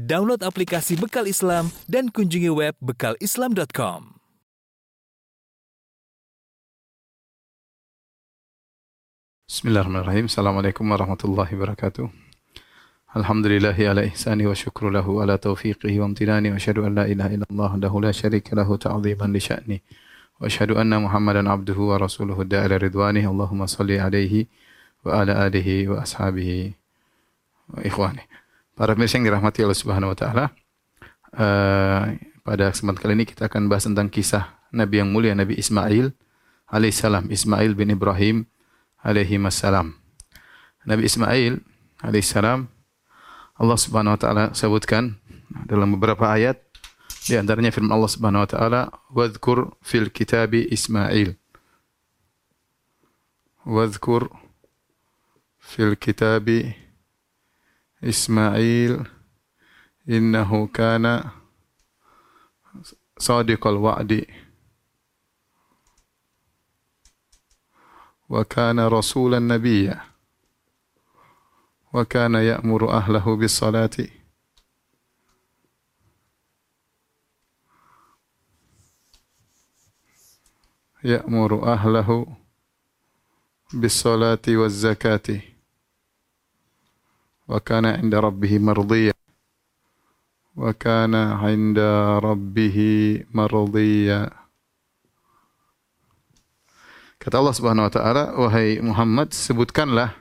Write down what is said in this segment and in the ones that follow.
Download aplikasi Bekal Islam dan kunjungi web bekalislam.com. Bismillahirrahmanirrahim. Assalamualaikum warahmatullahi wabarakatuh. Alhamdulillahi ala ihsani wa syukru lahu ala taufiqihi wa amtinani wa asyhadu an la ilaha illallah dahu la syarika lahu ta'ziman li sya'ni wa asyhadu anna Muhammadan abduhu wa rasuluhu da'ala ridwani Allahumma salli alaihi wa ala alihi wa ashabihi wa ikhwani. Para pemirsa yang dirahmati Allah Subhanahu wa taala, uh, pada kesempatan kali ini kita akan bahas tentang kisah Nabi yang mulia Nabi Ismail alaihissalam, Ismail bin Ibrahim alaihi wassalam. Nabi Ismail alaihissalam Allah Subhanahu wa taala sebutkan dalam beberapa ayat di antaranya firman Allah Subhanahu wa taala wadhkur fil kitabi Ismail wadhkur fil kitabi إسماعيل إنه كان صادق الوعد. وكان رسولا نبيا. وكان يأمر أهله بالصلاة. يأمر أهله بالصلاة والزكاة. وكان عند ربه مرضيا وكان عند ربه مرضيا Kata Allah Subhanahu wa taala, wahai Muhammad, sebutkanlah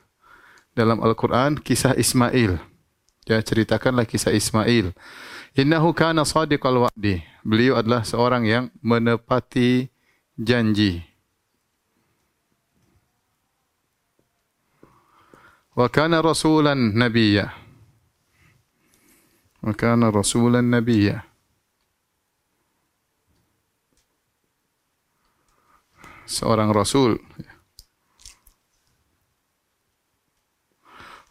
dalam Al-Quran kisah Ismail. Ya, ceritakanlah kisah Ismail. Innahu kana sadiqal wa'di. Beliau adalah seorang yang menepati janji. Wa kana rasulan nabiyya. Wa kana rasulan nabiyya. Seorang rasul.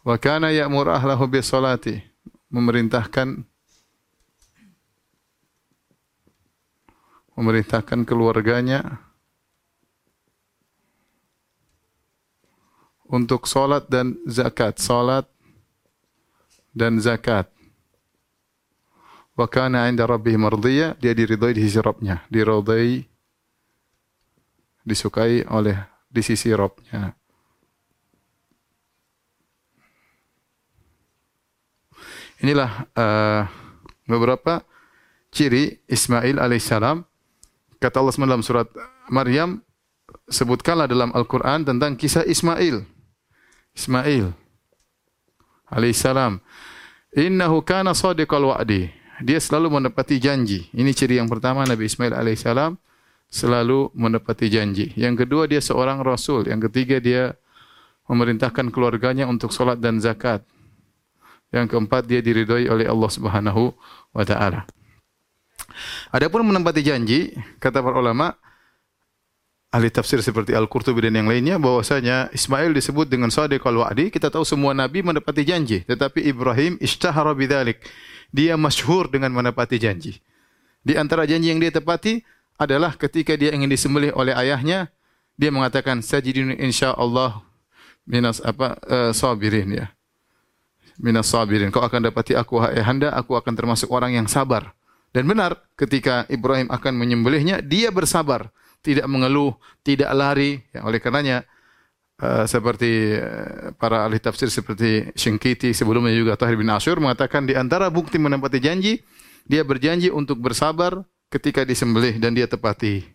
Wa kana ya'mur ahlahu bis salati. Memerintahkan memerintahkan keluarganya untuk salat dan zakat, salat dan zakat. Wa kana 'inda rabbih mardiya, dia diridhai di sisi Rabbnya, diridhai disukai oleh di sisi Rabbnya. Inilah uh, beberapa ciri Ismail alaihissalam. Kata Allah SWT dalam surat Maryam, sebutkanlah dalam Al-Quran tentang kisah Ismail. Ismail alaihissalam. Innahu kana sadiqal wa'di. Dia selalu menepati janji. Ini ciri yang pertama Nabi Ismail alaihissalam selalu menepati janji. Yang kedua dia seorang rasul. Yang ketiga dia memerintahkan keluarganya untuk solat dan zakat. Yang keempat dia diridhoi oleh Allah Subhanahu wa taala. Adapun menempati janji, kata para ulama ahli tafsir seperti Al-Qurtubi dan yang lainnya bahwasanya Ismail disebut dengan sadiqal wa'di. Kita tahu semua nabi menepati janji, tetapi Ibrahim ishtahara bidzalik. Dia masyhur dengan menepati janji. Di antara janji yang dia tepati adalah ketika dia ingin disembelih oleh ayahnya, dia mengatakan sajidun insyaallah minas apa uh, sabirin ya minas sabirin. Kau akan dapati aku hai handa, aku akan termasuk orang yang sabar. Dan benar, ketika Ibrahim akan menyembelihnya, dia bersabar, tidak mengeluh, tidak lari. Ya, oleh karenanya uh, seperti uh, para ahli tafsir seperti Syengkiti sebelumnya juga Tahir bin Asyur mengatakan di antara bukti menempati janji, dia berjanji untuk bersabar ketika disembelih dan dia tepati.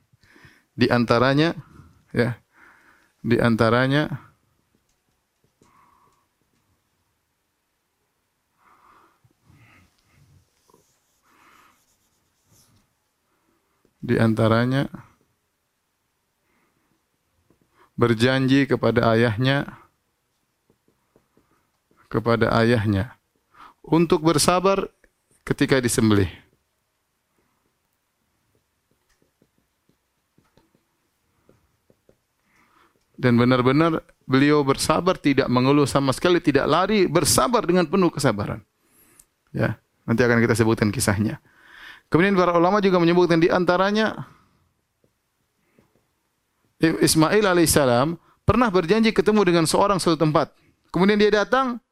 Di antaranya ya, di antaranya Di antaranya berjanji kepada ayahnya kepada ayahnya untuk bersabar ketika disembelih. Dan benar-benar beliau bersabar, tidak mengeluh sama sekali, tidak lari, bersabar dengan penuh kesabaran. Ya, nanti akan kita sebutkan kisahnya. Kemudian para ulama juga menyebutkan di antaranya Ismail alaihissalam pernah berjanji ketemu dengan seorang suatu tempat. Kemudian dia datang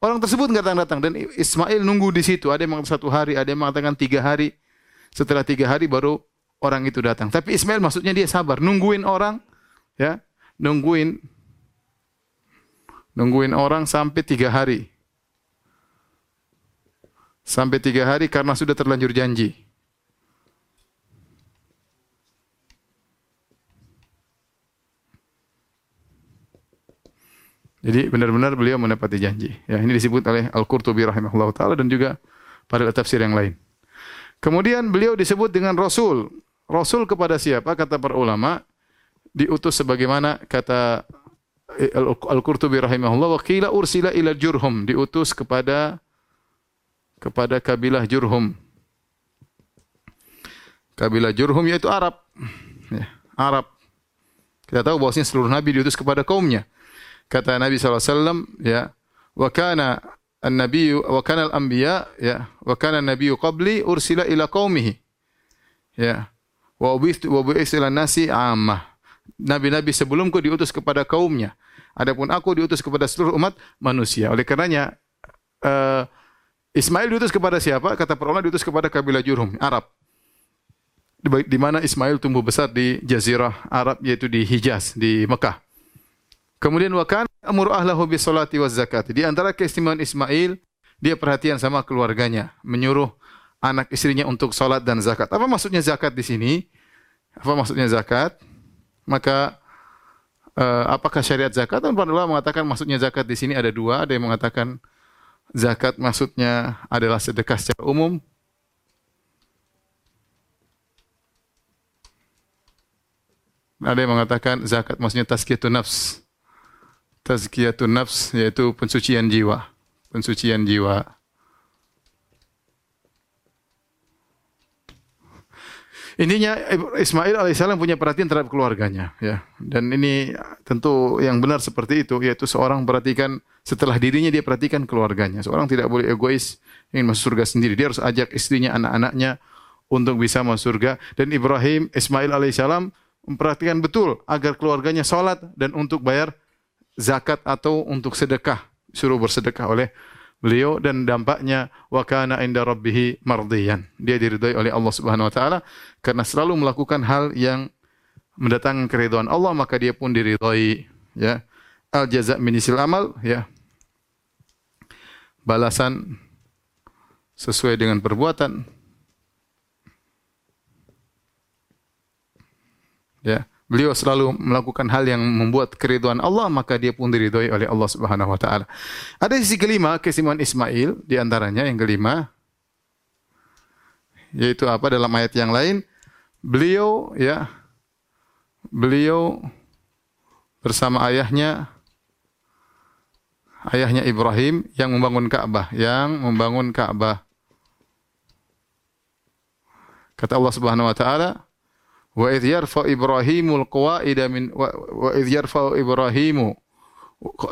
Orang tersebut nggak datang-datang dan Ismail nunggu di situ. Ada yang mengatakan satu hari, ada yang mengatakan tiga hari. Setelah tiga hari baru orang itu datang. Tapi Ismail maksudnya dia sabar, nungguin orang, ya, nungguin, nungguin orang sampai tiga hari. Sampai tiga hari karena sudah terlanjur janji. Jadi benar-benar beliau menepati janji. Ya, ini disebut oleh Al-Qurtubi rahimahullah taala dan juga pada tafsir yang lain. Kemudian beliau disebut dengan Rasul. Rasul kepada siapa? Kata para ulama, diutus sebagaimana kata Al-Qurtubi rahimahullah, wakila ursila ila Jurhum, diutus kepada kepada kabilah Jurhum. Kabilah Jurhum yaitu Arab. Ya, Arab. Kita tahu bahwasanya seluruh nabi diutus kepada kaumnya. Kata Nabi SAW, ya, wa kana an-nabiy wa kana al-anbiya ya wa kana an-nabiyyu qabli ursila ila qaumihi. Ya. Wa ubistu wa bu'isila nasi ammah. Nabi-nabi sebelumku diutus kepada kaumnya. Adapun aku diutus kepada seluruh umat manusia. Oleh karenanya uh, Ismail diutus kepada siapa? Kata para diutus kepada kabilah Jurhum, Arab. Di, di mana Ismail tumbuh besar di jazirah Arab yaitu di Hijaz, di Mekah. Kemudian wakan amur ahlahu bis salati waz zakat. Di antara keistimewaan Ismail, dia perhatian sama keluarganya, menyuruh anak istrinya untuk salat dan zakat. Apa maksudnya zakat di sini? Apa maksudnya zakat? Maka uh, apakah syariat zakat? Dan para mengatakan maksudnya zakat di sini ada dua. Ada yang mengatakan zakat maksudnya adalah sedekah secara umum. Ada yang mengatakan zakat maksudnya tazkiyatun nafs tazkiyatun nafs yaitu pensucian jiwa, pensucian jiwa. Intinya Ismail alaihissalam punya perhatian terhadap keluarganya, ya. Dan ini tentu yang benar seperti itu, yaitu seorang perhatikan setelah dirinya dia perhatikan keluarganya. Seorang tidak boleh egois ingin masuk surga sendiri. Dia harus ajak istrinya, anak-anaknya untuk bisa masuk surga. Dan Ibrahim Ismail alaihissalam memperhatikan betul agar keluarganya sholat dan untuk bayar zakat atau untuk sedekah, suruh bersedekah oleh beliau dan dampaknya wa kana inda rabbih mardiyan. Dia diridhai oleh Allah Subhanahu wa taala karena selalu melakukan hal yang mendatangkan keridhaan Allah maka dia pun diridhai ya. Al jaza minisil amal ya. Balasan sesuai dengan perbuatan. Ya. Beliau selalu melakukan hal yang membuat keriduan Allah, maka dia pun diridhoi oleh Allah Subhanahu wa taala. Ada sisi kelima, kesimpulan Ismail di antaranya yang kelima yaitu apa dalam ayat yang lain? Beliau ya beliau bersama ayahnya ayahnya Ibrahim yang membangun Ka'bah, yang membangun Ka'bah. Kata Allah Subhanahu wa taala, Wa idh yarfa Ibrahimul qawaida min wa, wa idh yarfa Ibrahimu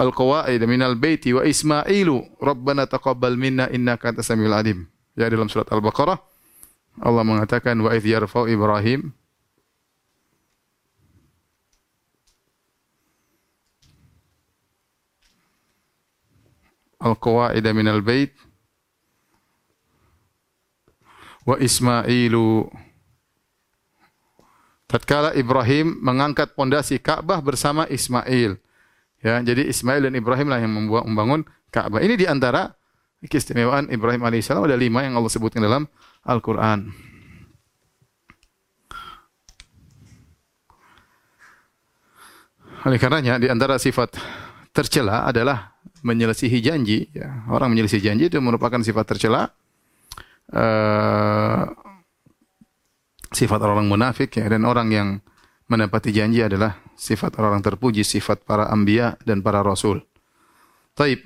al-qawaida minal baiti wa Ismailu Rabbana taqabbal minna innaka antas samiul alim. Ya dalam surat Al-Baqarah Allah mengatakan wa idh yarfa Ibrahim al-qawaida minal bait wa Ismailu tatkala Ibrahim mengangkat pondasi Ka'bah bersama Ismail. Ya, jadi Ismail dan Ibrahim lah yang membangun Ka'bah. Ini di antara keistimewaan Ibrahim alaihissalam ada lima yang Allah sebutkan dalam Al-Quran. Oleh karenanya di antara sifat tercela adalah menyelesihi janji. Ya, orang menyelesihi janji itu merupakan sifat tercela. Uh, sifat orang munafik ya dan orang yang menepati janji adalah sifat orang terpuji, sifat para anbiya dan para rasul. Taib.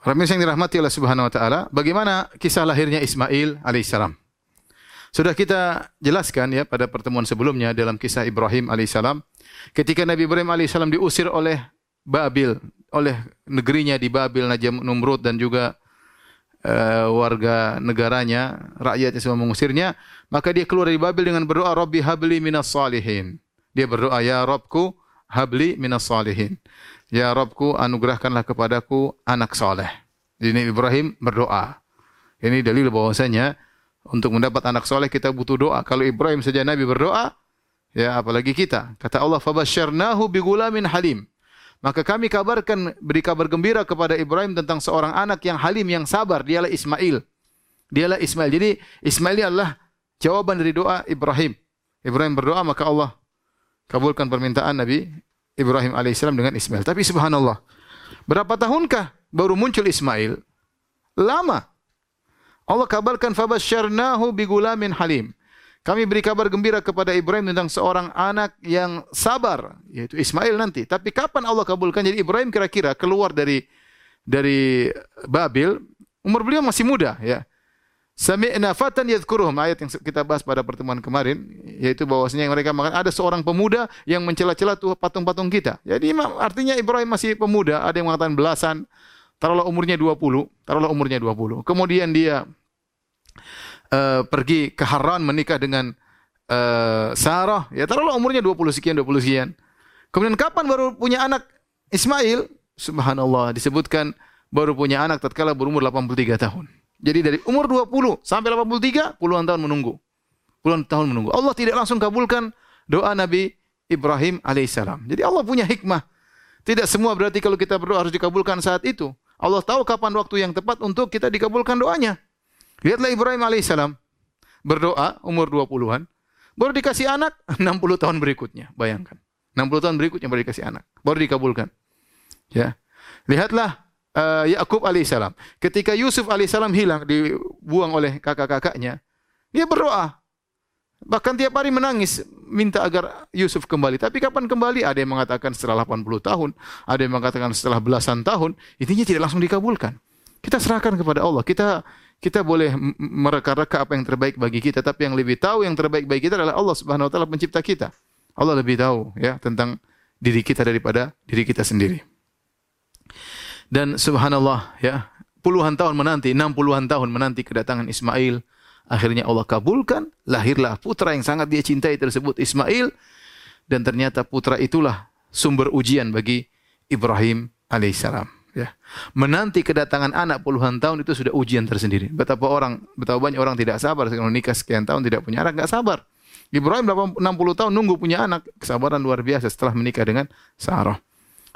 Para yang dirahmati oleh Subhanahu wa taala, bagaimana kisah lahirnya Ismail alaihissalam? Sudah kita jelaskan ya pada pertemuan sebelumnya dalam kisah Ibrahim alaihissalam, ketika Nabi Ibrahim alaihissalam diusir oleh Babil, oleh negerinya di Babil, Najam Numrud dan juga uh, warga negaranya, rakyatnya semua mengusirnya, maka dia keluar dari Babil dengan berdoa, Rabbi habli minas salihin. Dia berdoa, Ya Rabbku, habli minas salihin. Ya Robku, anugerahkanlah kepadaku anak soleh. Jadi Ibrahim berdoa. Ini dalil bahwasanya untuk mendapat anak soleh kita butuh doa. Kalau Ibrahim saja Nabi berdoa, ya apalagi kita. Kata Allah, "Fabasyarnahu bigulamin halim." Maka kami kabarkan beri kabar gembira kepada Ibrahim tentang seorang anak yang halim yang sabar, dialah Ismail. Dialah Ismail. Jadi Ismail ini adalah jawaban dari doa Ibrahim. Ibrahim berdoa maka Allah kabulkan permintaan Nabi Ibrahim alaihissalam dengan Ismail. Tapi subhanallah, berapa tahunkah baru muncul Ismail? Lama. Allah kabarkan fabasyarnahu bigulamin halim. Kami beri kabar gembira kepada Ibrahim tentang seorang anak yang sabar, yaitu Ismail nanti. Tapi kapan Allah kabulkan? Jadi Ibrahim kira-kira keluar dari dari Babil, umur beliau masih muda, ya. Sami'na fatan yadhkuruhum ayat yang kita bahas pada pertemuan kemarin yaitu bahwasanya mereka makan ada seorang pemuda yang mencela-cela tuh patung-patung kita. Jadi artinya Ibrahim masih pemuda, ada yang mengatakan belasan, taruhlah umurnya 20, taruhlah umurnya 20. Kemudian dia uh, pergi ke Haran menikah dengan uh, Sarah, ya taruhlah umurnya 20 sekian, 20 sekian. Kemudian kapan baru punya anak Ismail? Subhanallah disebutkan baru punya anak tatkala berumur 83 tahun. Jadi dari umur 20 sampai 83 puluhan tahun menunggu. Puluhan tahun menunggu. Allah tidak langsung kabulkan doa Nabi Ibrahim alaihissalam. Jadi Allah punya hikmah. Tidak semua berarti kalau kita berdoa harus dikabulkan saat itu. Allah tahu kapan waktu yang tepat untuk kita dikabulkan doanya. Lihatlah Ibrahim alaihissalam berdoa umur 20-an, baru dikasih anak 60 tahun berikutnya. Bayangkan. 60 tahun berikutnya baru dikasih anak, baru dikabulkan. Ya. Lihatlah uh, Yakub alaihissalam. Ketika Yusuf alaihissalam hilang, dibuang oleh kakak-kakaknya, dia berdoa. Bahkan tiap hari menangis, minta agar Yusuf kembali. Tapi kapan kembali? Ada yang mengatakan setelah 80 tahun, ada yang mengatakan setelah belasan tahun. Intinya tidak langsung dikabulkan. Kita serahkan kepada Allah. Kita kita boleh mereka-reka apa yang terbaik bagi kita, tapi yang lebih tahu yang terbaik bagi kita adalah Allah Subhanahu wa taala pencipta kita. Allah lebih tahu ya tentang diri kita daripada diri kita sendiri. Dan subhanallah ya, puluhan tahun menanti, enam puluhan tahun menanti kedatangan Ismail, akhirnya Allah kabulkan, lahirlah putra yang sangat dia cintai tersebut Ismail dan ternyata putra itulah sumber ujian bagi Ibrahim alaihissalam ya. Menanti kedatangan anak puluhan tahun itu sudah ujian tersendiri. Betapa orang, betapa banyak orang tidak sabar kalau nikah sekian tahun tidak punya anak, nggak sabar. Ibrahim 60 tahun nunggu punya anak, kesabaran luar biasa setelah menikah dengan Sarah.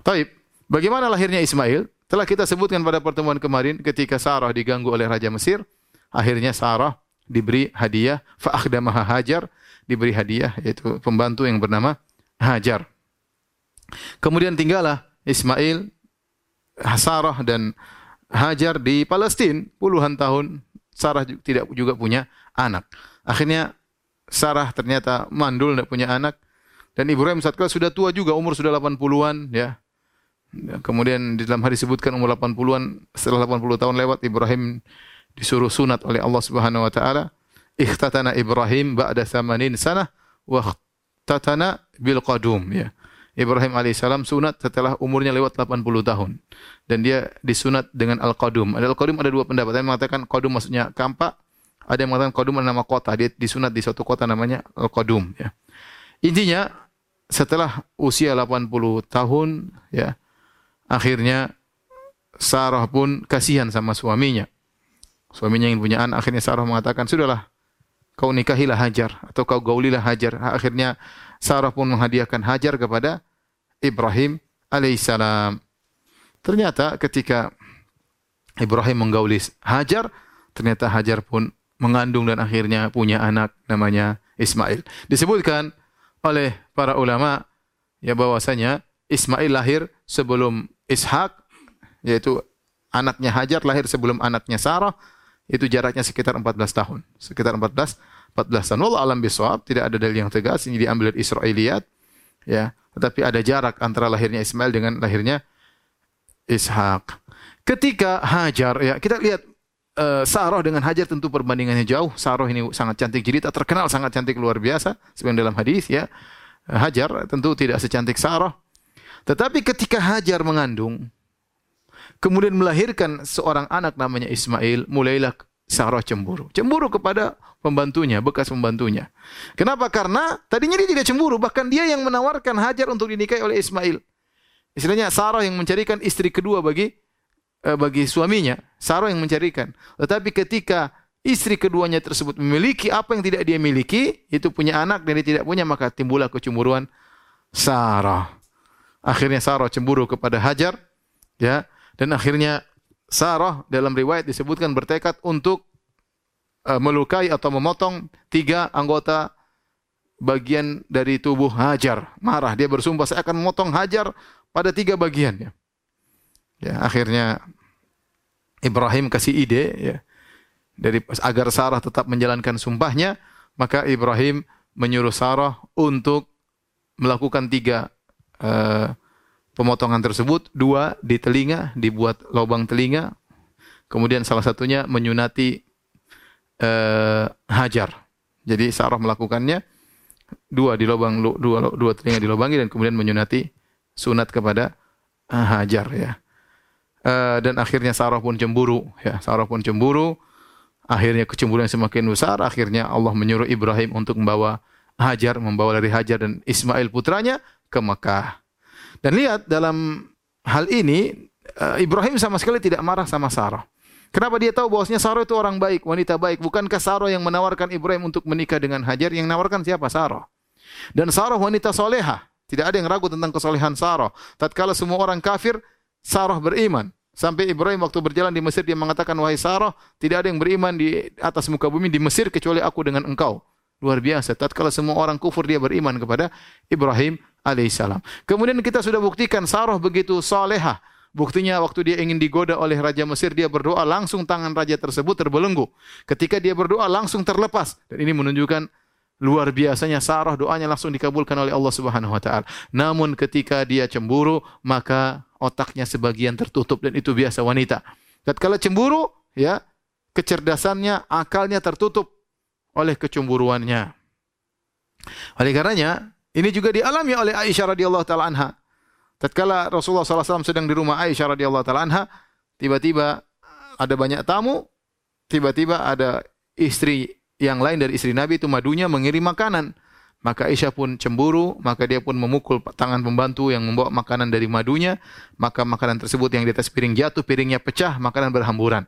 Taib, bagaimana lahirnya Ismail? Telah kita sebutkan pada pertemuan kemarin ketika Sarah diganggu oleh Raja Mesir, akhirnya Sarah diberi hadiah, fa'akhdamaha Hajar, diberi hadiah yaitu pembantu yang bernama Hajar. Kemudian tinggallah Ismail Sarah dan Hajar di Palestina puluhan tahun Sarah tidak juga punya anak. Akhirnya Sarah ternyata mandul tidak punya anak dan Ibrahim saat itu sudah tua juga umur sudah 80-an ya. Kemudian di dalam hadis disebutkan umur 80-an setelah 80 tahun lewat Ibrahim disuruh sunat oleh Allah Subhanahu wa taala. Ikhtatana Ibrahim ba'da 80 sana wa ikhtatana bil qadum ya. Ibrahim alaihissalam sunat setelah umurnya lewat 80 tahun. Dan dia disunat dengan Al-Qadum. Al-Qadum ada dua pendapat. Ada yang mengatakan Qadum maksudnya kampak. Ada yang mengatakan Qadum adalah nama kota. Dia disunat di suatu kota namanya Al-Qadum. Ya. Intinya setelah usia 80 tahun, ya akhirnya Sarah pun kasihan sama suaminya. Suaminya yang punya anak, akhirnya Sarah mengatakan, sudahlah, kau nikahilah Hajar atau kau gaulilah Hajar. Akhirnya Sarah pun menghadiahkan Hajar kepada Ibrahim alaihissalam. Ternyata ketika Ibrahim menggauli Hajar, ternyata Hajar pun mengandung dan akhirnya punya anak namanya Ismail. Disebutkan oleh para ulama ya bahwasanya Ismail lahir sebelum Ishak yaitu anaknya Hajar lahir sebelum anaknya Sarah itu jaraknya sekitar 14 tahun. Sekitar 14 14 tahun. Allah alam bisawab, tidak ada dalil yang tegas, ini diambil dari Israiliyat. Ya, tetapi ada jarak antara lahirnya Ismail dengan lahirnya Ishak. Ketika Hajar, ya kita lihat uh, Sarah dengan Hajar tentu perbandingannya jauh. Sarah ini sangat cantik jelita, terkenal sangat cantik luar biasa. Seperti dalam hadis ya. Hajar tentu tidak secantik Sarah. Tetapi ketika Hajar mengandung, kemudian melahirkan seorang anak namanya Ismail, mulailah Sarah cemburu. Cemburu kepada pembantunya, bekas pembantunya. Kenapa? Karena tadinya dia tidak cemburu, bahkan dia yang menawarkan Hajar untuk dinikahi oleh Ismail. Istilahnya Sarah yang mencarikan istri kedua bagi eh, bagi suaminya. Sarah yang mencarikan. Tetapi ketika istri keduanya tersebut memiliki apa yang tidak dia miliki, itu punya anak dan dia tidak punya, maka timbullah kecemburuan Sarah. Akhirnya Sarah cemburu kepada Hajar, ya, dan akhirnya Sarah dalam riwayat disebutkan bertekad untuk uh, melukai atau memotong tiga anggota bagian dari tubuh Hajar. Marah, dia bersumpah saya akan memotong Hajar pada tiga bagian ya. Ya, akhirnya Ibrahim kasih ide ya dari agar Sarah tetap menjalankan sumpahnya, maka Ibrahim menyuruh Sarah untuk melakukan tiga uh, pemotongan tersebut, dua di telinga, dibuat lubang telinga, kemudian salah satunya menyunati uh, Hajar. Jadi Sarah melakukannya dua di lubang dua dua telinga dilubangi dan kemudian menyunati sunat kepada uh, Hajar ya. Uh, dan akhirnya Sarah pun cemburu ya. Sarah pun cemburu. Akhirnya kecemburuan semakin besar, akhirnya Allah menyuruh Ibrahim untuk membawa Hajar, membawa dari Hajar dan Ismail putranya ke Mekah. Dan lihat dalam hal ini uh, Ibrahim sama sekali tidak marah sama Sarah. Kenapa dia tahu bahwasanya Sarah itu orang baik, wanita baik? Bukankah Sarah yang menawarkan Ibrahim untuk menikah dengan Hajar? Yang menawarkan siapa? Sarah. Dan Sarah wanita soleha. Tidak ada yang ragu tentang kesolehan Sarah. Tatkala semua orang kafir, Sarah beriman. Sampai Ibrahim waktu berjalan di Mesir dia mengatakan wahai Sarah, tidak ada yang beriman di atas muka bumi di Mesir kecuali aku dengan engkau. Luar biasa. Tatkala semua orang kufur dia beriman kepada Ibrahim alaihissalam. Kemudian kita sudah buktikan Sarah begitu salehah. Buktinya waktu dia ingin digoda oleh Raja Mesir, dia berdoa langsung tangan raja tersebut terbelenggu. Ketika dia berdoa langsung terlepas. Dan ini menunjukkan Luar biasanya Sarah doanya langsung dikabulkan oleh Allah Subhanahu wa taala. Namun ketika dia cemburu, maka otaknya sebagian tertutup dan itu biasa wanita. Tatkala cemburu, ya, kecerdasannya, akalnya tertutup oleh kecemburuannya. Oleh karenanya, ini juga dialami oleh Aisyah radhiyallahu taala anha. Tatkala Rasulullah SAW sedang di rumah Aisyah radhiyallahu taala anha, tiba-tiba ada banyak tamu, tiba-tiba ada istri yang lain dari istri Nabi itu madunya mengirim makanan. Maka Aisyah pun cemburu, maka dia pun memukul tangan pembantu yang membawa makanan dari madunya, maka makanan tersebut yang di atas piring jatuh, piringnya pecah, makanan berhamburan.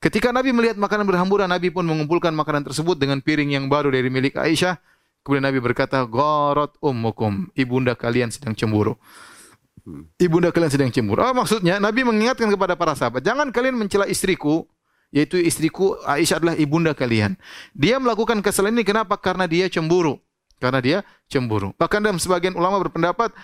Ketika Nabi melihat makanan berhamburan, Nabi pun mengumpulkan makanan tersebut dengan piring yang baru dari milik Aisyah. Kemudian Nabi berkata, "Gharat ummukum, ibunda kalian sedang cemburu." Ibunda kalian sedang cemburu. Oh, maksudnya Nabi mengingatkan kepada para sahabat, jangan kalian mencela istriku yaitu istriku Aisyah adalah ibunda kalian. Dia melakukan kesalahan ini kenapa? Karena dia cemburu. Karena dia cemburu. Bahkan dalam sebagian ulama berpendapat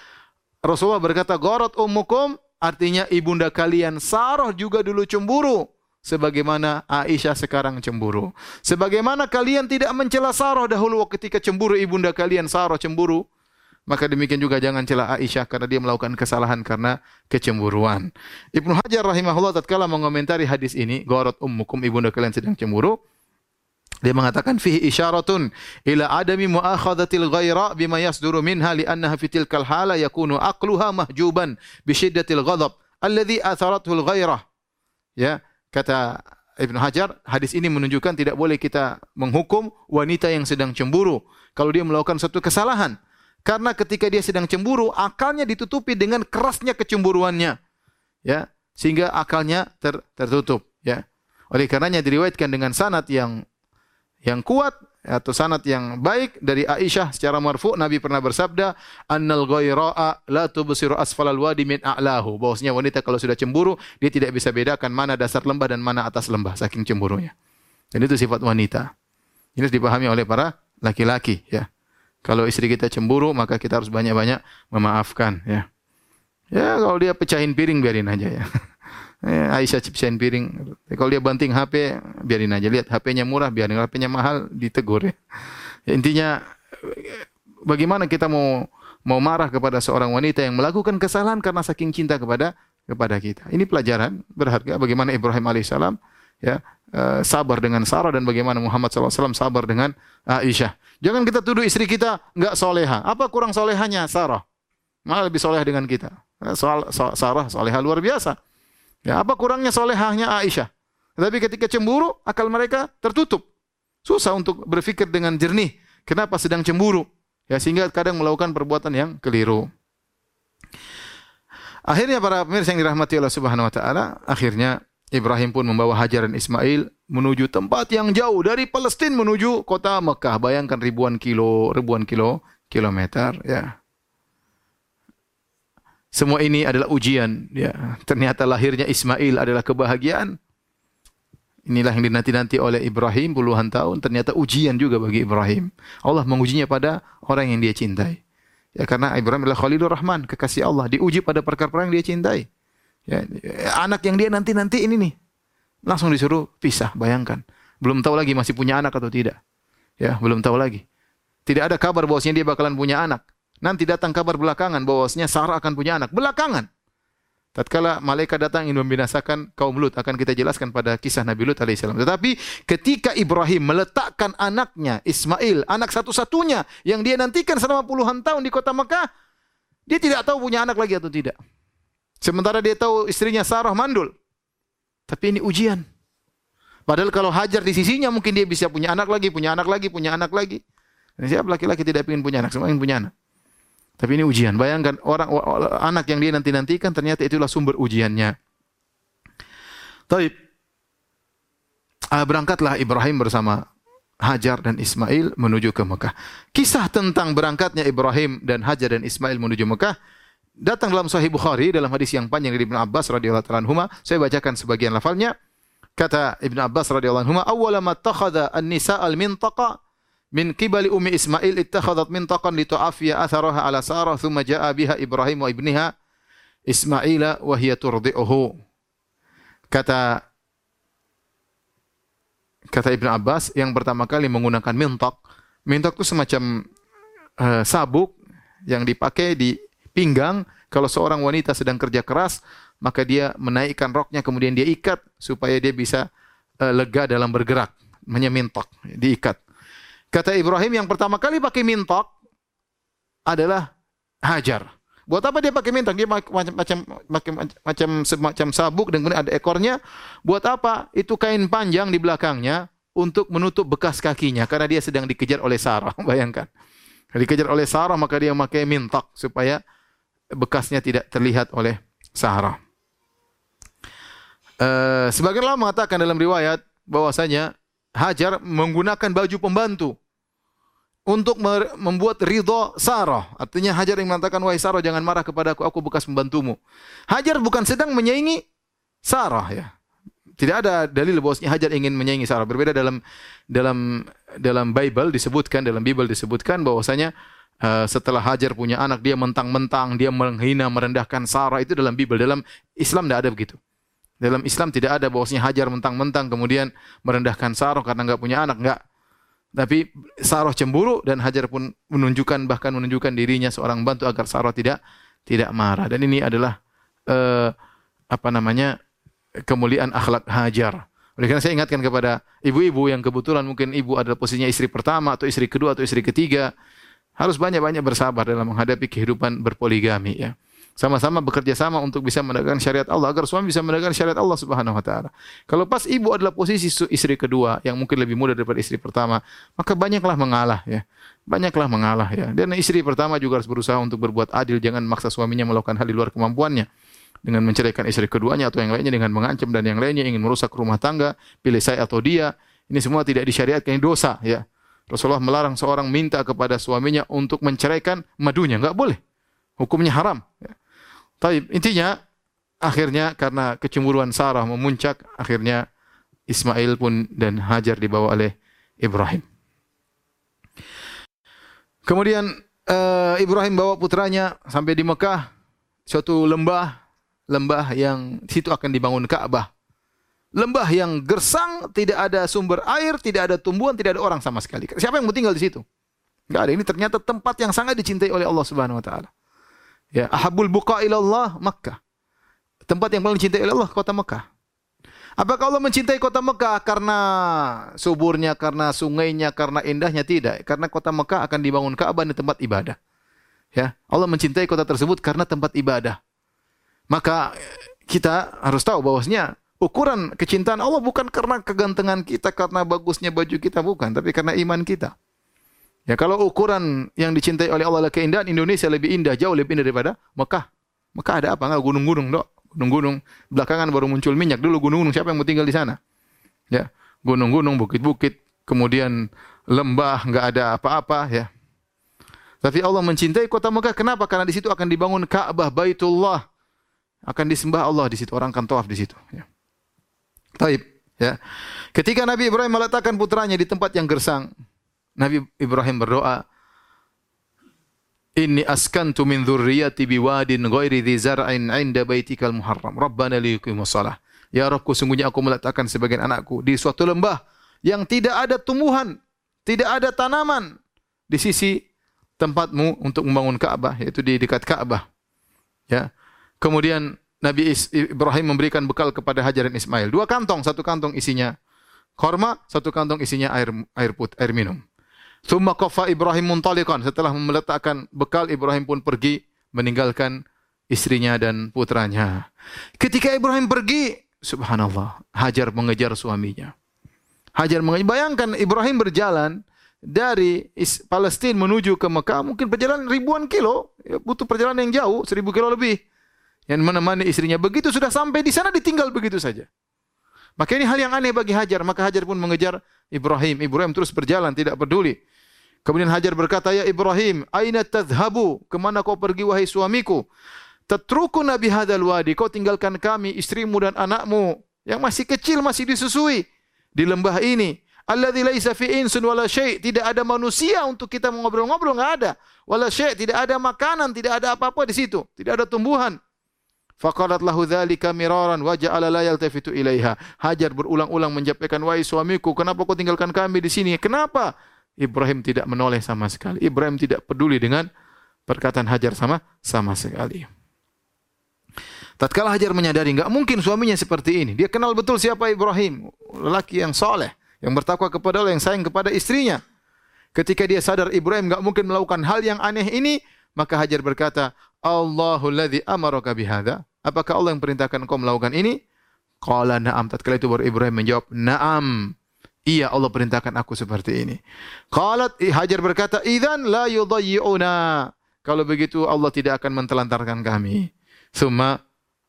Rasulullah berkata, "Gharat ummukum" artinya ibunda kalian. Sarah juga dulu cemburu sebagaimana Aisyah sekarang cemburu. Sebagaimana kalian tidak mencela Sarah dahulu ketika cemburu ibunda kalian Sarah cemburu, maka demikian juga jangan celah Aisyah karena dia melakukan kesalahan karena kecemburuan. Ibnu Hajar rahimahullah tatkala mengomentari hadis ini, gharat ummukum ibunda kalian sedang cemburu, dia mengatakan fihi isyaratun ila adami muakhadhatil ghaira bima yasduru minha li annaha fi tilkal hala yakunu aqluha mahjuban bi shiddatil ghadab alladhi atharathu al. Ya, kata Ibnu Hajar, hadis ini menunjukkan tidak boleh kita menghukum wanita yang sedang cemburu kalau dia melakukan satu kesalahan karena ketika dia sedang cemburu, akalnya ditutupi dengan kerasnya kecemburuannya. Ya, sehingga akalnya ter, tertutup, ya. Oleh karenanya diriwayatkan dengan sanad yang yang kuat atau sanad yang baik dari Aisyah secara marfu Nabi pernah bersabda annal ghaira'a la tubsiru asfalal wadi min a'lahu bahwasanya wanita kalau sudah cemburu dia tidak bisa bedakan mana dasar lembah dan mana atas lembah saking cemburunya dan itu sifat wanita ini harus dipahami oleh para laki-laki ya kalau istri kita cemburu, maka kita harus banyak-banyak memaafkan ya. Ya, kalau dia pecahin piring biarin aja ya. ya Aisyah pecahin piring. Kalau dia banting HP, biarin aja. Lihat HP-nya murah, biarin. HP-nya mahal, ditegur ya. ya. Intinya bagaimana kita mau mau marah kepada seorang wanita yang melakukan kesalahan karena saking cinta kepada kepada kita. Ini pelajaran berharga bagaimana Ibrahim alaihissalam ya uh, sabar dengan Sarah dan bagaimana Muhammad SAW sabar dengan Aisyah. Jangan kita tuduh istri kita nggak soleha. Apa kurang solehanya Sarah? Malah lebih soleh dengan kita. Eh, soal so, Sarah soleha luar biasa. Ya, apa kurangnya solehahnya Aisyah? Tapi ketika cemburu, akal mereka tertutup. Susah untuk berpikir dengan jernih. Kenapa sedang cemburu? Ya, sehingga kadang melakukan perbuatan yang keliru. Akhirnya para pemirsa yang dirahmati Allah Subhanahu wa taala, akhirnya Ibrahim pun membawa Hajar dan Ismail menuju tempat yang jauh dari Palestina menuju kota Mekah. Bayangkan ribuan kilo, ribuan kilo, kilometer ya. Semua ini adalah ujian ya. Ternyata lahirnya Ismail adalah kebahagiaan. Inilah yang dinanti-nanti oleh Ibrahim puluhan tahun, ternyata ujian juga bagi Ibrahim. Allah mengujinya pada orang yang dia cintai. Ya karena Ibrahim adalah Khalilur Rahman, kekasih Allah, diuji pada perkara-perkara yang dia cintai. Ya, anak yang dia nanti-nanti ini nih langsung disuruh pisah, bayangkan. Belum tahu lagi masih punya anak atau tidak. Ya, belum tahu lagi. Tidak ada kabar bahwasanya dia bakalan punya anak. Nanti datang kabar belakangan bahwasanya Sarah akan punya anak. Belakangan. Tatkala malaikat datang ingin membinasakan kaum Lut akan kita jelaskan pada kisah Nabi Lut alaihissalam. Tetapi ketika Ibrahim meletakkan anaknya Ismail, anak satu-satunya yang dia nantikan selama puluhan tahun di kota Mekah, dia tidak tahu punya anak lagi atau tidak. Sementara dia tahu istrinya Sarah mandul. Tapi ini ujian. Padahal kalau Hajar di sisinya mungkin dia bisa punya anak lagi, punya anak lagi, punya anak lagi. Dan siapa laki-laki tidak ingin punya anak, semua ingin punya anak. Tapi ini ujian. Bayangkan orang anak yang dia nanti-nantikan ternyata itulah sumber ujiannya. Taib. Uh, berangkatlah Ibrahim bersama Hajar dan Ismail menuju ke Mekah. Kisah tentang berangkatnya Ibrahim dan Hajar dan Ismail menuju Mekah datang dalam Sahih Bukhari dalam hadis yang panjang dari Ibnu Abbas radhiyallahu anhuma. Saya bacakan sebagian lafalnya. Kata Ibnu Abbas radhiyallahu anhuma, "Awwala ma takhadha an-nisa al-mintaqa min qibali ummi Ismail ittakhadhat mintaqan li tu'afiya atharaha ala Sarah thumma jaa biha Ibrahim wa ibniha Ismaila wa hiya turdi'uhu." Kata kata Ibnu Abbas yang pertama kali menggunakan mintak. Mintak itu semacam uh, sabuk yang dipakai di pinggang, kalau seorang wanita sedang kerja keras, maka dia menaikkan roknya kemudian dia ikat supaya dia bisa uh, lega dalam bergerak, menyemintok, diikat. Kata Ibrahim yang pertama kali pakai mintok adalah Hajar. Buat apa dia pakai mintok? Dia macam macam macam macam semacam sabuk dan kemudian ada ekornya. Buat apa? Itu kain panjang di belakangnya untuk menutup bekas kakinya karena dia sedang dikejar oleh Sarah. Bayangkan. Dikejar oleh Sarah maka dia memakai mintok supaya bekasnya tidak terlihat oleh Sahara. Uh, sebagian ulama mengatakan dalam riwayat bahwasanya Hajar menggunakan baju pembantu untuk membuat ridho Sarah. Artinya Hajar yang mengatakan, wahai Sarah jangan marah kepadaku, aku bekas pembantumu. Hajar bukan sedang menyaingi Sarah ya. Tidak ada dalil bahwasanya Hajar ingin menyaingi Sarah. Berbeda dalam dalam dalam Bible disebutkan, dalam Bible disebutkan bahwasanya uh, setelah Hajar punya anak dia mentang-mentang dia menghina merendahkan Sarah itu dalam Bible dalam Islam tidak ada begitu dalam Islam tidak ada bahwasanya Hajar mentang-mentang kemudian merendahkan Sarah karena enggak punya anak enggak tapi Sarah cemburu dan Hajar pun menunjukkan bahkan menunjukkan dirinya seorang bantu agar Sarah tidak tidak marah dan ini adalah uh, apa namanya kemuliaan akhlak Hajar. Oleh karena saya ingatkan kepada ibu-ibu yang kebetulan mungkin ibu adalah posisinya istri pertama atau istri kedua atau istri ketiga, harus banyak-banyak bersabar dalam menghadapi kehidupan berpoligami ya. Sama-sama bekerja sama untuk bisa menegakkan syariat Allah agar suami bisa menegakkan syariat Allah Subhanahu wa taala. Kalau pas ibu adalah posisi istri kedua yang mungkin lebih muda daripada istri pertama, maka banyaklah mengalah ya. Banyaklah mengalah ya. Dan istri pertama juga harus berusaha untuk berbuat adil, jangan maksa suaminya melakukan hal di luar kemampuannya dengan menceraikan istri keduanya atau yang lainnya dengan mengancam dan yang lainnya ingin merusak rumah tangga, pilih saya atau dia. Ini semua tidak disyariatkan ini dosa ya. Rasulullah melarang seorang minta kepada suaminya untuk menceraikan madunya, enggak boleh. Hukumnya haram. Ya. Tapi intinya akhirnya karena kecemburuan Sarah memuncak, akhirnya Ismail pun dan Hajar dibawa oleh Ibrahim. Kemudian uh, Ibrahim bawa putranya sampai di Mekah, suatu lembah, lembah yang situ akan dibangun Ka'bah. Lembah yang gersang, tidak ada sumber air, tidak ada tumbuhan, tidak ada orang sama sekali. Siapa yang mau tinggal di situ? Enggak ada. Ini ternyata tempat yang sangat dicintai oleh Allah Subhanahu wa taala. Ya, ahabul buqa ilallah Makkah. Tempat yang paling dicintai oleh Allah kota Mekah. Apakah Allah mencintai kota Mekah karena suburnya, karena sungainya, karena indahnya? Tidak. Karena kota Mekah akan dibangun Ka'bah di tempat ibadah. Ya, Allah mencintai kota tersebut karena tempat ibadah. Maka kita harus tahu bahwasanya Ukuran kecintaan Allah bukan karena kegantengan kita, karena bagusnya baju kita, bukan. Tapi karena iman kita. Ya kalau ukuran yang dicintai oleh Allah adalah keindahan, Indonesia lebih indah, jauh lebih indah daripada Mekah. Mekah ada apa? Enggak gunung-gunung, Dok. Gunung-gunung. Belakangan baru muncul minyak. Dulu gunung-gunung siapa yang mau tinggal di sana? Ya, gunung-gunung, bukit-bukit, kemudian lembah, enggak ada apa-apa, ya. Tapi Allah mencintai kota Mekah. Kenapa? Karena di situ akan dibangun Ka'bah, Baitullah. Akan disembah Allah di situ. Orang akan tawaf di situ. Ya. Taib. Ya. Ketika Nabi Ibrahim meletakkan putranya di tempat yang gersang, Nabi Ibrahim berdoa, Inni askantu min dzurriyyati biwadin ghairi dzi zar'in 'inda baitikal muharram. Rabbana liyuqimus shalah. Ya Rabbku, sungguhnya aku meletakkan sebagian anakku di suatu lembah yang tidak ada tumbuhan, tidak ada tanaman di sisi tempatmu untuk membangun Ka'bah, yaitu di dekat Ka'bah. Ya. Kemudian Nabi Ibrahim memberikan bekal kepada Hajar dan Ismail. Dua kantong, satu kantong isinya korma, satu kantong isinya air air put, air minum. Thumma qafa Ibrahim muntaliqan. Setelah meletakkan bekal, Ibrahim pun pergi meninggalkan istrinya dan putranya. Ketika Ibrahim pergi, subhanallah, Hajar mengejar suaminya. Hajar mengejar. Bayangkan Ibrahim berjalan dari Palestina menuju ke Mekah, mungkin perjalanan ribuan kilo, ya, butuh perjalanan yang jauh, seribu kilo lebih. Yang menemani istrinya begitu sudah sampai di sana ditinggal begitu saja. Maka ini hal yang aneh bagi Hajar. Maka Hajar pun mengejar Ibrahim. Ibrahim terus berjalan, tidak peduli. Kemudian Hajar berkata, Ya Ibrahim, aina tadhabu? Kemana kau pergi wahai suamiku? Tatruku Nabi hadal wadi. Kau tinggalkan kami, istrimu dan anakmu. Yang masih kecil, masih disusui. Di lembah ini. Alladhi laisa fi insun wala syai' tidak ada manusia untuk kita mengobrol-ngobrol enggak ada. Wala syai' tidak ada makanan, tidak ada apa-apa di situ, tidak ada tumbuhan. Faqalat lahu dzalika miraran wa ja'ala la yaltafitu ilaiha. Hajar berulang-ulang menyampaikan, "Wahai suamiku, kenapa kau tinggalkan kami di sini? Kenapa?" Ibrahim tidak menoleh sama sekali. Ibrahim tidak peduli dengan perkataan Hajar sama sama sekali. Tatkala Hajar menyadari enggak mungkin suaminya seperti ini. Dia kenal betul siapa Ibrahim, lelaki yang soleh, yang bertakwa kepada Allah, yang sayang kepada istrinya. Ketika dia sadar Ibrahim enggak mungkin melakukan hal yang aneh ini, maka Hajar berkata, Allahul ladzi amaraka bihadza. Apakah Allah yang perintahkan kau melakukan ini? Qala na'am. Tatkala itu baru Ibrahim menjawab, "Na'am." Iya Allah perintahkan aku seperti ini. Qalat Hajar berkata, "Idzan la yudayyi'una." Kalau begitu Allah tidak akan mentelantarkan kami. Summa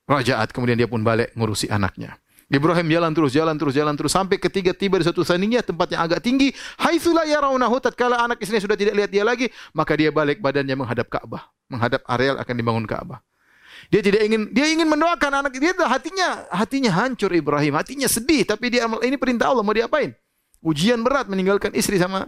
rajaat kemudian dia pun balik ngurusi anaknya. Ibrahim jalan terus, jalan terus, jalan terus sampai ketiga tiba di suatu saningnya tempat yang agak tinggi. Haitsu la yarawnahu tatkala anak istrinya sudah tidak lihat dia lagi, maka dia balik badannya menghadap Ka'bah, menghadap areal akan dibangun Ka'bah. Dia tidak ingin dia ingin mendoakan anak dia hatinya hatinya hancur Ibrahim, hatinya sedih tapi dia ini perintah Allah mau diapain? Ujian berat meninggalkan istri sama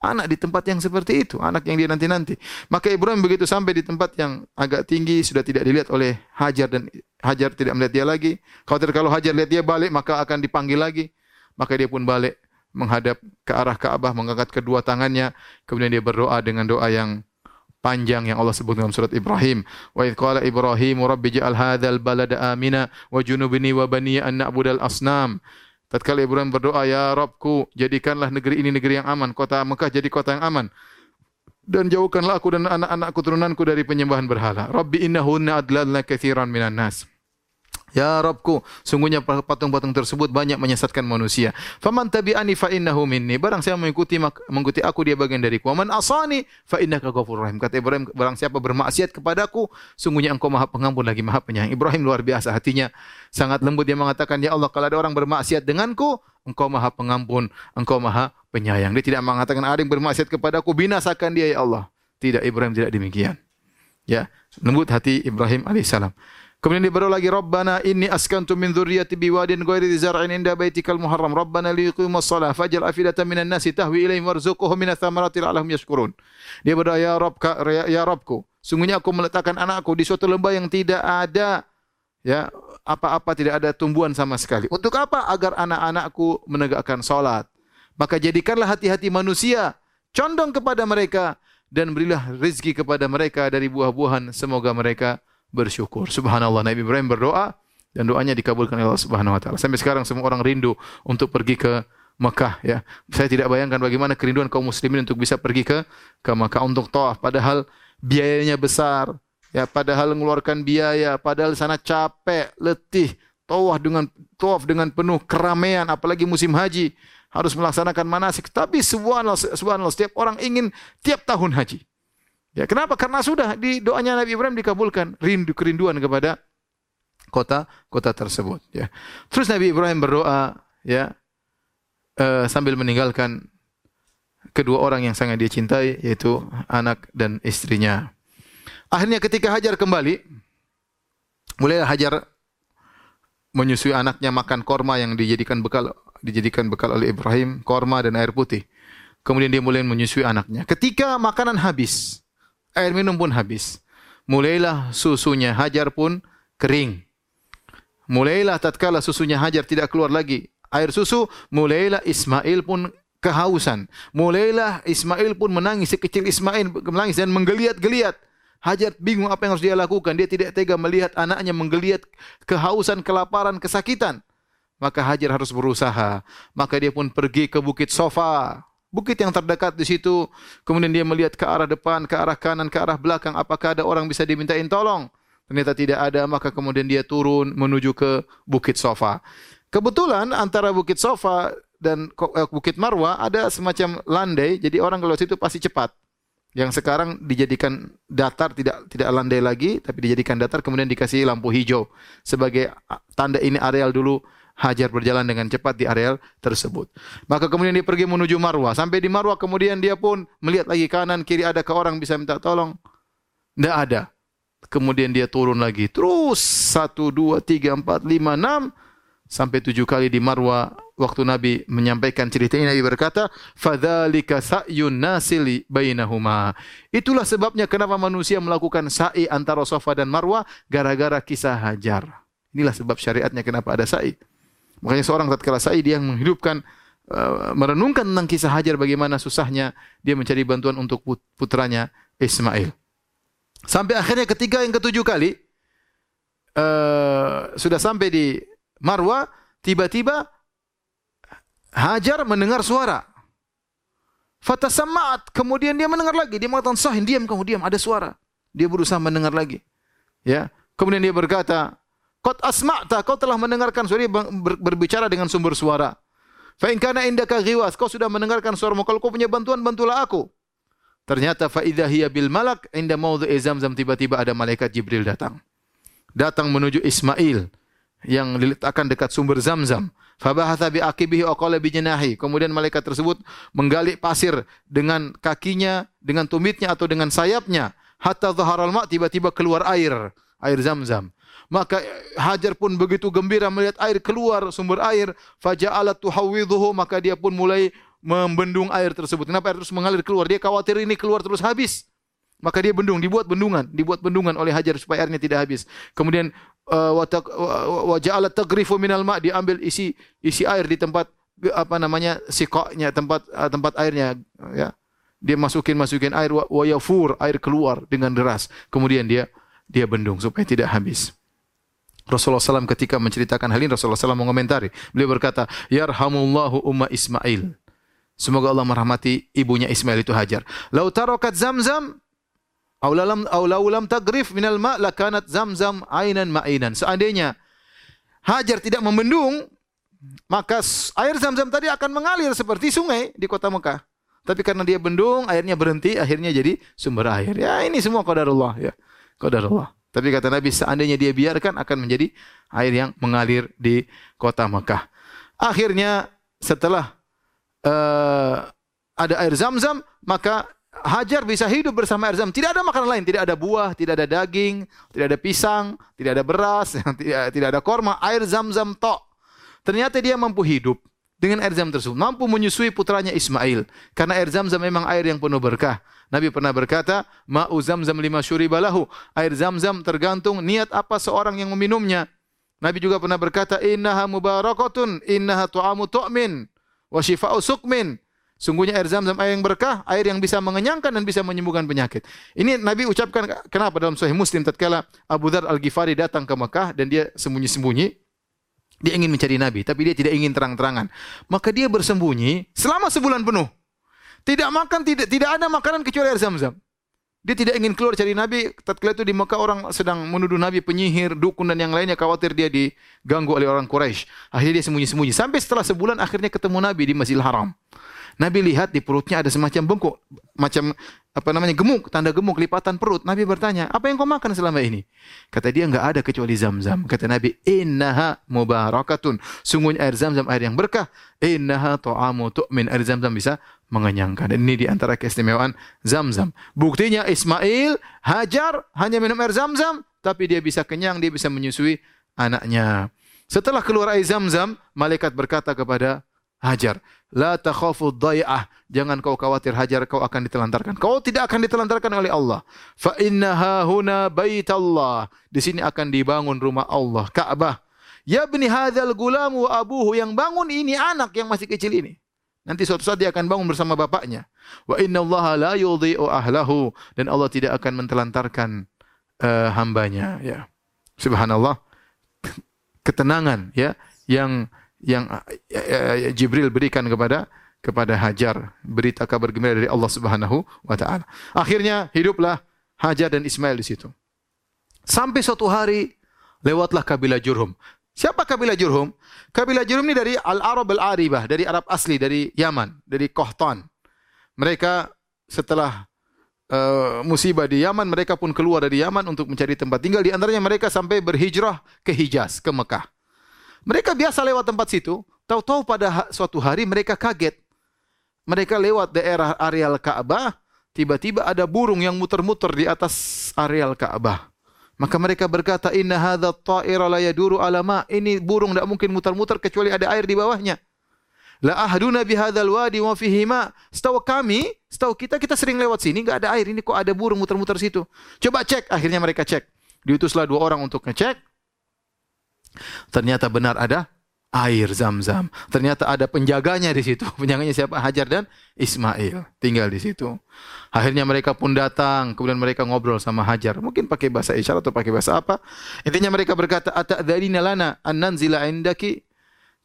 anak di tempat yang seperti itu, anak yang dia nanti-nanti. Maka Ibrahim begitu sampai di tempat yang agak tinggi sudah tidak dilihat oleh Hajar dan Hajar tidak melihat dia lagi. Khawatir kalau Hajar lihat dia balik maka akan dipanggil lagi. Maka dia pun balik menghadap ke arah Ka'bah mengangkat kedua tangannya kemudian dia berdoa dengan doa yang panjang yang Allah sebut dalam surat Ibrahim. Wa idh qala Ibrahim rabbi ja'al hadzal balada amina wa junubni wa bani an na'budal asnam. Tatkala Ibrahim berdoa, Ya Rabbku, jadikanlah negeri ini negeri yang aman. Kota Mekah jadi kota yang aman. Dan jauhkanlah aku dan anak-anakku turunanku dari penyembahan berhala. Rabbi innahunna adlalna kathiran minan nas. Ya Rabbku, sungguhnya patung-patung tersebut banyak menyesatkan manusia. Faman tabi'ani fa innahu minni. Barang siapa mengikuti mengikuti aku dia bagian dariku. Waman asani fa innaka ghafurur rahim. Kata Ibrahim, barang siapa bermaksiat kepadaku, sungguhnya engkau Maha Pengampun lagi Maha Penyayang. Ibrahim luar biasa hatinya sangat lembut dia mengatakan, "Ya Allah, kalau ada orang bermaksiat denganku, engkau Maha Pengampun, engkau Maha Penyayang." Dia tidak mengatakan ada yang bermaksiat kepadaku, binasakan dia ya Allah. Tidak, Ibrahim tidak demikian. Ya, lembut hati Ibrahim alaihissalam. Kemudian dia berdoa lagi, Rabbana inni askantu min dzurriyyati biwadin ghairi dzar'in inda baitikal muharram. Rabbana liqimus shalah faj'al afidatan minan nasi tahwi ilaihim warzuqhum minats thamarati la'allahum yashkurun. Dia berdoa, ya Rabb, ya, ya Rabbku, sungguhnya aku meletakkan anakku di suatu lembah yang tidak ada ya apa-apa tidak ada tumbuhan sama sekali. Untuk apa? Agar anak-anakku menegakkan salat. Maka jadikanlah hati-hati manusia condong kepada mereka dan berilah rezeki kepada mereka dari buah-buahan semoga mereka bersyukur. Subhanallah Nabi Ibrahim berdoa dan doanya dikabulkan oleh Allah Subhanahu wa taala. Sampai sekarang semua orang rindu untuk pergi ke Mekah ya. Saya tidak bayangkan bagaimana kerinduan kaum muslimin untuk bisa pergi ke ke Mekah untuk tawaf padahal biayanya besar ya padahal mengeluarkan biaya padahal sana capek, letih, tawaf dengan tawaf dengan penuh keramaian apalagi musim haji harus melaksanakan manasik tapi subhanallah subhanallah setiap orang ingin tiap tahun haji. Ya, kenapa? Karena sudah di doanya Nabi Ibrahim dikabulkan, rindu kerinduan kepada kota kota tersebut ya. Terus Nabi Ibrahim berdoa ya uh, sambil meninggalkan kedua orang yang sangat dia cintai yaitu anak dan istrinya. Akhirnya ketika Hajar kembali mulai Hajar menyusui anaknya makan korma yang dijadikan bekal dijadikan bekal oleh Ibrahim, korma dan air putih. Kemudian dia mulai menyusui anaknya. Ketika makanan habis, air minum pun habis. Mulailah susunya Hajar pun kering. Mulailah tatkala susunya Hajar tidak keluar lagi air susu, mulailah Ismail pun kehausan. Mulailah Ismail pun menangis, sekecil Ismail menangis dan menggeliat-geliat. Hajar bingung apa yang harus dia lakukan. Dia tidak tega melihat anaknya menggeliat kehausan, kelaparan, kesakitan. Maka Hajar harus berusaha. Maka dia pun pergi ke Bukit Sofa. Bukit yang terdekat di situ. Kemudian dia melihat ke arah depan, ke arah kanan, ke arah belakang. Apakah ada orang bisa dimintain tolong? Ternyata tidak ada. Maka kemudian dia turun menuju ke Bukit Sofa. Kebetulan antara Bukit Sofa dan eh, Bukit Marwa ada semacam landai, jadi orang kalau situ pasti cepat. Yang sekarang dijadikan datar tidak tidak landai lagi, tapi dijadikan datar kemudian dikasih lampu hijau sebagai tanda ini areal dulu Hajar berjalan dengan cepat di areal tersebut. Maka kemudian dia pergi menuju Marwa. Sampai di Marwa kemudian dia pun melihat lagi kanan kiri ada ke orang bisa minta tolong. Tidak ada. Kemudian dia turun lagi. Terus satu, dua, tiga, empat, lima, enam sampai tujuh kali di Marwa waktu Nabi menyampaikan cerita ini Nabi berkata fadzalika sa'yun nasili bainahuma itulah sebabnya kenapa manusia melakukan sa'i antara Safa dan Marwa gara-gara kisah Hajar inilah sebab syariatnya kenapa ada sa'i Makanya seorang tatkala Sa'id yang menghidupkan uh, merenungkan tentang kisah Hajar bagaimana susahnya dia mencari bantuan untuk putranya Ismail. Sampai akhirnya ketiga yang ketujuh kali uh, sudah sampai di Marwa, tiba-tiba Hajar mendengar suara. Fatasammat, kemudian dia mendengar lagi. Dia mengatakan, "Sahin, diam kamu, diam, ada suara." Dia berusaha mendengar lagi. Ya. Kemudian dia berkata, Qad asma'ta, kau telah mendengarkan suara berbicara dengan sumber suara. Fa in kana indaka ghiwas, kau sudah mendengarkan suaramu. Kalau kau punya bantuan, bantulah aku. Ternyata fa idza hiya bil malak inda maudhi'i zamzam tiba-tiba ada malaikat Jibril datang. Datang menuju Ismail yang diletakkan dekat sumber Zamzam. Fabahatha bi aqibihi wa qala bi. Kemudian malaikat tersebut menggali pasir dengan kakinya, dengan tumitnya atau dengan sayapnya. Hatta zaharal ma' tiba-tiba keluar air, air Zamzam. Maka Hajar pun begitu gembira melihat air keluar sumber air, faja'alat tuhawwidhuhu maka dia pun mulai membendung air tersebut. Kenapa air terus mengalir keluar? Dia khawatir ini keluar terus habis. Maka dia bendung, dibuat bendungan, dibuat bendungan oleh Hajar supaya airnya tidak habis. Kemudian uh, wa ja'alat tagrifu minal ma' diambil isi isi air di tempat apa namanya sikoknya tempat uh, tempat airnya ya. Dia masukin masukin air wa yafur air keluar dengan deras. Kemudian dia dia bendung supaya tidak habis. Rasulullah SAW ketika menceritakan hal ini Rasulullah SAW mengomentari. Beliau berkata, Yarhamullahu umma Ismail. Semoga Allah merahmati ibunya Ismail itu Hajar. Lau tarokat zamzam aw lam aw lam tagrif minal ma lakanat zamzam ainan ma'inan. Seandainya Hajar tidak membendung, maka air zam-zam tadi akan mengalir seperti sungai di kota Mekah. Tapi karena dia bendung, airnya berhenti, akhirnya jadi sumber air. Ya ini semua qadarullah ya. Qadarullah. Tapi kata Nabi seandainya dia biarkan akan menjadi air yang mengalir di kota Mekah. Akhirnya setelah uh, ada air zam-zam, maka Hajar bisa hidup bersama air zam. Tidak ada makanan lain, tidak ada buah, tidak ada daging, tidak ada pisang, tidak ada beras, tidak, ada korma, air zam-zam tok. Ternyata dia mampu hidup dengan air zam tersebut, mampu menyusui putranya Ismail. Karena air zam-zam memang air yang penuh berkah. Nabi pernah berkata, "Ma'u zamzam lima syuribalahu." Air zam-zam tergantung niat apa seorang yang meminumnya. Nabi juga pernah berkata, "Innaha mubarakatun, innaha tu'amu tu'min wa shifa'u sukmin." Sungguhnya air zam-zam air yang berkah, air yang bisa mengenyangkan dan bisa menyembuhkan penyakit. Ini Nabi ucapkan kenapa dalam Sahih Muslim tatkala Abu Dzar Al-Ghifari datang ke Mekah dan dia sembunyi-sembunyi dia ingin mencari Nabi, tapi dia tidak ingin terang-terangan. Maka dia bersembunyi selama sebulan penuh. Tidak makan, tidak tidak ada makanan kecuali air zam-zam. Dia tidak ingin keluar cari Nabi. Tatkala itu di Mekah orang sedang menuduh Nabi penyihir, dukun dan yang lainnya khawatir dia diganggu oleh orang Quraisy. Akhirnya dia sembunyi-sembunyi. Sampai setelah sebulan akhirnya ketemu Nabi di Masjidil Haram. Nabi lihat di perutnya ada semacam bengkok, macam apa namanya gemuk, tanda gemuk lipatan perut. Nabi bertanya, apa yang kau makan selama ini? Kata dia nggak ada kecuali zam-zam. Kata Nabi, innaha mubarakatun. Sungguhnya air zam-zam air yang berkah. Innaha tu'amu tu'min. Air zam-zam bisa mengenyangkan. Dan ini di antara keistimewaan zam-zam. Buktinya Ismail, Hajar hanya minum air zam-zam, tapi dia bisa kenyang, dia bisa menyusui anaknya. Setelah keluar air zam-zam, malaikat berkata kepada Hajar, la takhafu dhai'ah. Jangan kau khawatir Hajar kau akan ditelantarkan. Kau tidak akan ditelantarkan oleh Allah. Fa innaha huna baitallah. Di sini akan dibangun rumah Allah, Ka'bah. Ya bni hadzal gulam wa abuhu yang bangun ini anak yang masih kecil ini. Nanti suatu saat dia akan bangun bersama bapaknya. Wa inna Allah la yudhi'u ahlahu dan Allah tidak akan mentelantarkan uh, hambanya ya. Subhanallah. Ketenangan ya yang yang uh, Jibril berikan kepada kepada Hajar berita kabar gembira dari Allah Subhanahu wa taala. Akhirnya hiduplah Hajar dan Ismail di situ. Sampai suatu hari lewatlah kabilah Jurhum. Siapa kabilah Jurhum? Kabilah Jurhum ini dari Al-Arab Al-Aribah, dari Arab asli, dari Yaman, dari Qahtan. Mereka setelah uh, musibah di Yaman, mereka pun keluar dari Yaman untuk mencari tempat tinggal. Di antaranya mereka sampai berhijrah ke Hijaz, ke Mekah. Mereka biasa lewat tempat situ, tahu-tahu pada suatu hari mereka kaget. Mereka lewat daerah areal Ka'bah, tiba-tiba ada burung yang muter-muter di atas areal Ka'bah. Maka mereka berkata, "Inna hadza ta'ira la yaduru ala ma." Ini burung tidak mungkin muter-muter kecuali ada air di bawahnya. La ahduna bi wadi wa fihi ma. Setahu kami, setahu kita kita sering lewat sini enggak ada air. Ini kok ada burung muter-muter situ. Coba cek. Akhirnya mereka cek. Diutuslah dua orang untuk ngecek. Ternyata benar ada air zam-zam. Ternyata ada penjaganya di situ. Penjaganya siapa? Hajar dan Ismail. Tinggal di situ. Akhirnya mereka pun datang. Kemudian mereka ngobrol sama Hajar. Mungkin pakai bahasa isyarat atau pakai bahasa apa. Intinya mereka berkata, Ata'dharina lana an nanzila indaki.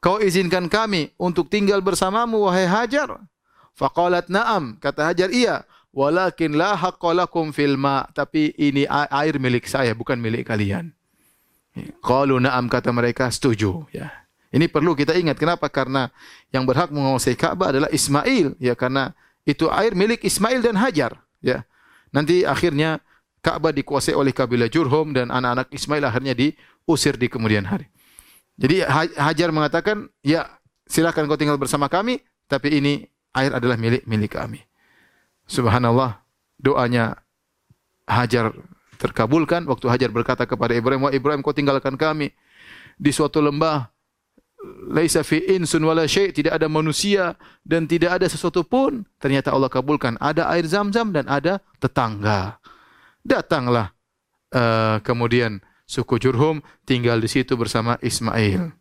Kau izinkan kami untuk tinggal bersamamu, wahai Hajar. Faqalat na'am. Kata Hajar, iya. Walakin la haqqalakum fil ma. Tapi ini air milik saya, bukan milik kalian. Qalu na'am kata mereka setuju ya. Ini perlu kita ingat kenapa? Karena yang berhak menguasai Ka'bah adalah Ismail ya karena itu air milik Ismail dan Hajar ya. Nanti akhirnya Ka'bah dikuasai oleh kabilah Jurhum dan anak-anak Ismail akhirnya diusir di kemudian hari. Jadi Hajar mengatakan, "Ya, silakan kau tinggal bersama kami, tapi ini air adalah milik milik kami." Subhanallah, doanya Hajar terkabulkan. Waktu Hajar berkata kepada Ibrahim, "Wah Ibrahim, kau tinggalkan kami di suatu lembah. Laisa fi insun wala syai' tidak ada manusia dan tidak ada sesuatu pun. Ternyata Allah kabulkan. Ada air zam-zam dan ada tetangga. Datanglah uh, kemudian suku Jurhum tinggal di situ bersama Ismail.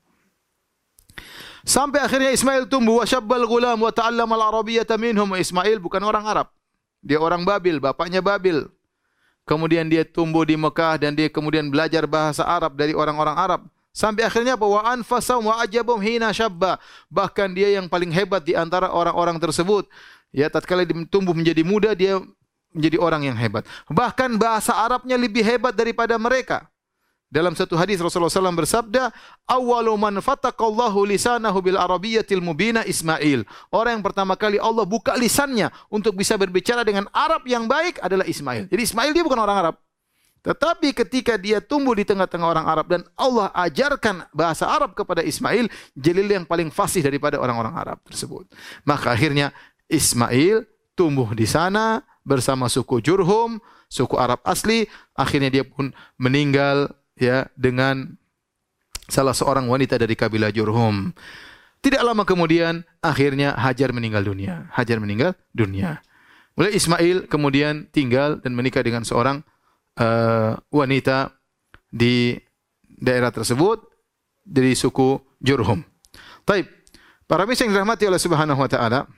Sampai akhirnya Ismail tumbuh. Wa syabbal gulam wa ta'allama al-arabiyyata minhum. Ismail bukan orang Arab. Dia orang Babil bapaknya Babil Kemudian dia tumbuh di Mekah dan dia kemudian belajar bahasa Arab dari orang-orang Arab. Sampai akhirnya apa? Wa anfasahum wa ajabum hina syabba. Bahkan dia yang paling hebat di antara orang-orang tersebut. Ya, tatkala tumbuh menjadi muda, dia menjadi orang yang hebat. Bahkan bahasa Arabnya lebih hebat daripada mereka. Dalam satu hadis Rasulullah SAW bersabda, "Awwalu man fatakallahu lisanahu bil arabiyyatil mubina Ismail." Orang yang pertama kali Allah buka lisannya untuk bisa berbicara dengan Arab yang baik adalah Ismail. Jadi Ismail dia bukan orang Arab. Tetapi ketika dia tumbuh di tengah-tengah orang Arab dan Allah ajarkan bahasa Arab kepada Ismail, Jalil yang paling fasih daripada orang-orang Arab tersebut. Maka akhirnya Ismail tumbuh di sana bersama suku Jurhum, suku Arab asli, akhirnya dia pun meninggal ya dengan salah seorang wanita dari kabilah Jurhum. Tidak lama kemudian akhirnya Hajar meninggal dunia. Hajar meninggal dunia. Mulai Ismail kemudian tinggal dan menikah dengan seorang uh, wanita di daerah tersebut dari suku Jurhum. Taib. Para misal yang dirahmati oleh Subhanahu wa taala.